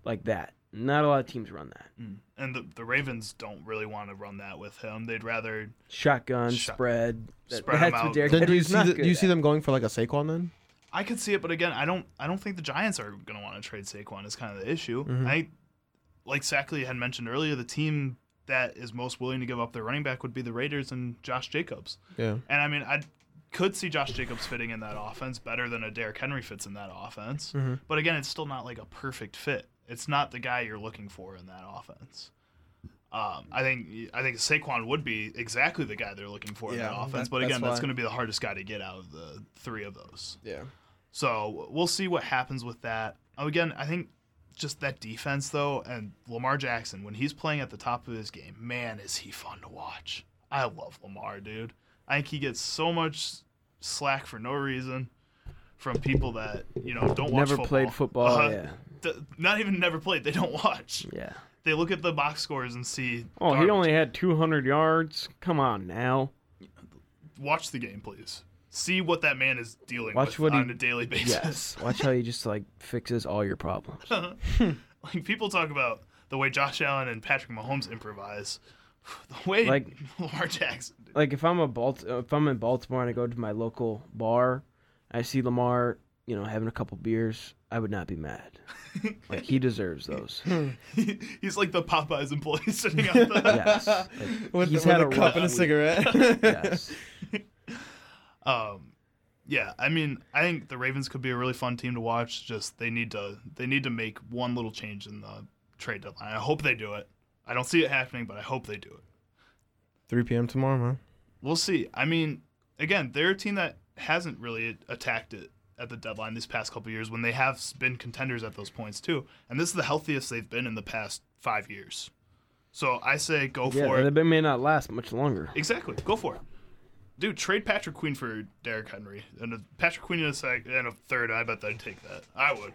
like that. Not a lot of teams run that. Mm. And the, the Ravens don't really want to run that with him. They'd rather Shotgun Shot- spread. That- Spread 'em that's out. what Derrick Then do you Henry's see not the, good do you see at. them going for like a Saquon then? I could see it, but again, I don't. I don't think the Giants are going to want to trade Saquon. Is kind of the issue. Mhm. I like Sackley had mentioned earlier. The team that is most willing to give up their running back would be the Raiders and Josh Jacobs. Yeah. And I mean, I could see Josh Jacobs fitting in that offense better than a Derrick Henry fits in that offense. Mhm. But again, it's still not like a perfect fit. It's not the guy you're looking for in that offense. Um, I think I think Saquon would be exactly the guy they're looking for in Yeah, that offense. that- but again, that's why. going to be the hardest guy to get out of the three of those. Yeah. So we'll see what happens with that. Oh, again, I think just that defense though, and Lamar Jackson when he's playing at the top of his game, man, is he fun to watch. I love Lamar, dude. I think he gets so much slack for no reason from people that you know don't watch Never football. played football. Uh-huh. Yeah. Not even never played. They don't watch. Yeah. They look at the box scores and see. Oh, he only had 200 yards. Come on now. watch the game, please. See what that man is dealing Watch with what he- on a daily basis. Yes. Watch how he just like fixes all your problems. like people talk about the way Josh Allen and Patrick Mahomes improvise. The way Like- Lamar Jackson. Dude. like if I'm a Balt- if I'm in Baltimore and I go to my local bar, I see Lamar, you know, having a couple beers, I would not be mad. Like he deserves those. He's like the Popeyes employee sitting out there. Yes. Like, With, he's with had a a cup and a week. cigarette. Yes. Um, Yeah, I mean, I think the Ravens could be a really fun team to watch. Just they need to they need to make one little change in the trade deadline. I hope they do it. I don't see it happening, but I hope they do it. 3 p.m. tomorrow, man. We'll see. I mean, again, they're a team that hasn't really attacked it at the deadline these past couple years when they have been contenders at those points too. And this is the healthiest they've been in the past five years. So I say go Yeah, for it. that may not last much longer. Exactly. Go for it. Dude, trade Patrick Queen for Derrick Henry. And a Patrick Queen in a second and a third, I bet they'd take that. I would.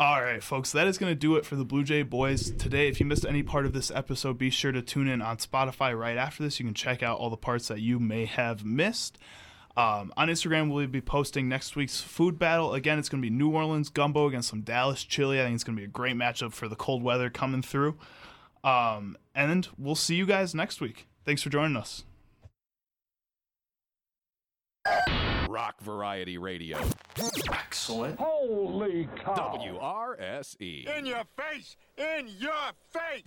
All right, folks, that is going to do it for the Blue Jay Boys today. If you missed any part of this episode, be sure to tune in on Spotify right after this. You can check out all the parts that you may have missed. Um, on Instagram, we'll be posting next week's food battle. Again, it's going to be New Orleans gumbo against some Dallas chili. I think it's going to be a great matchup for the cold weather coming through. Um, and we'll see you guys next week. Thanks for joining us. Rock Variety Radio. Excellent. Holy cow! WRSE. In your face! In your face!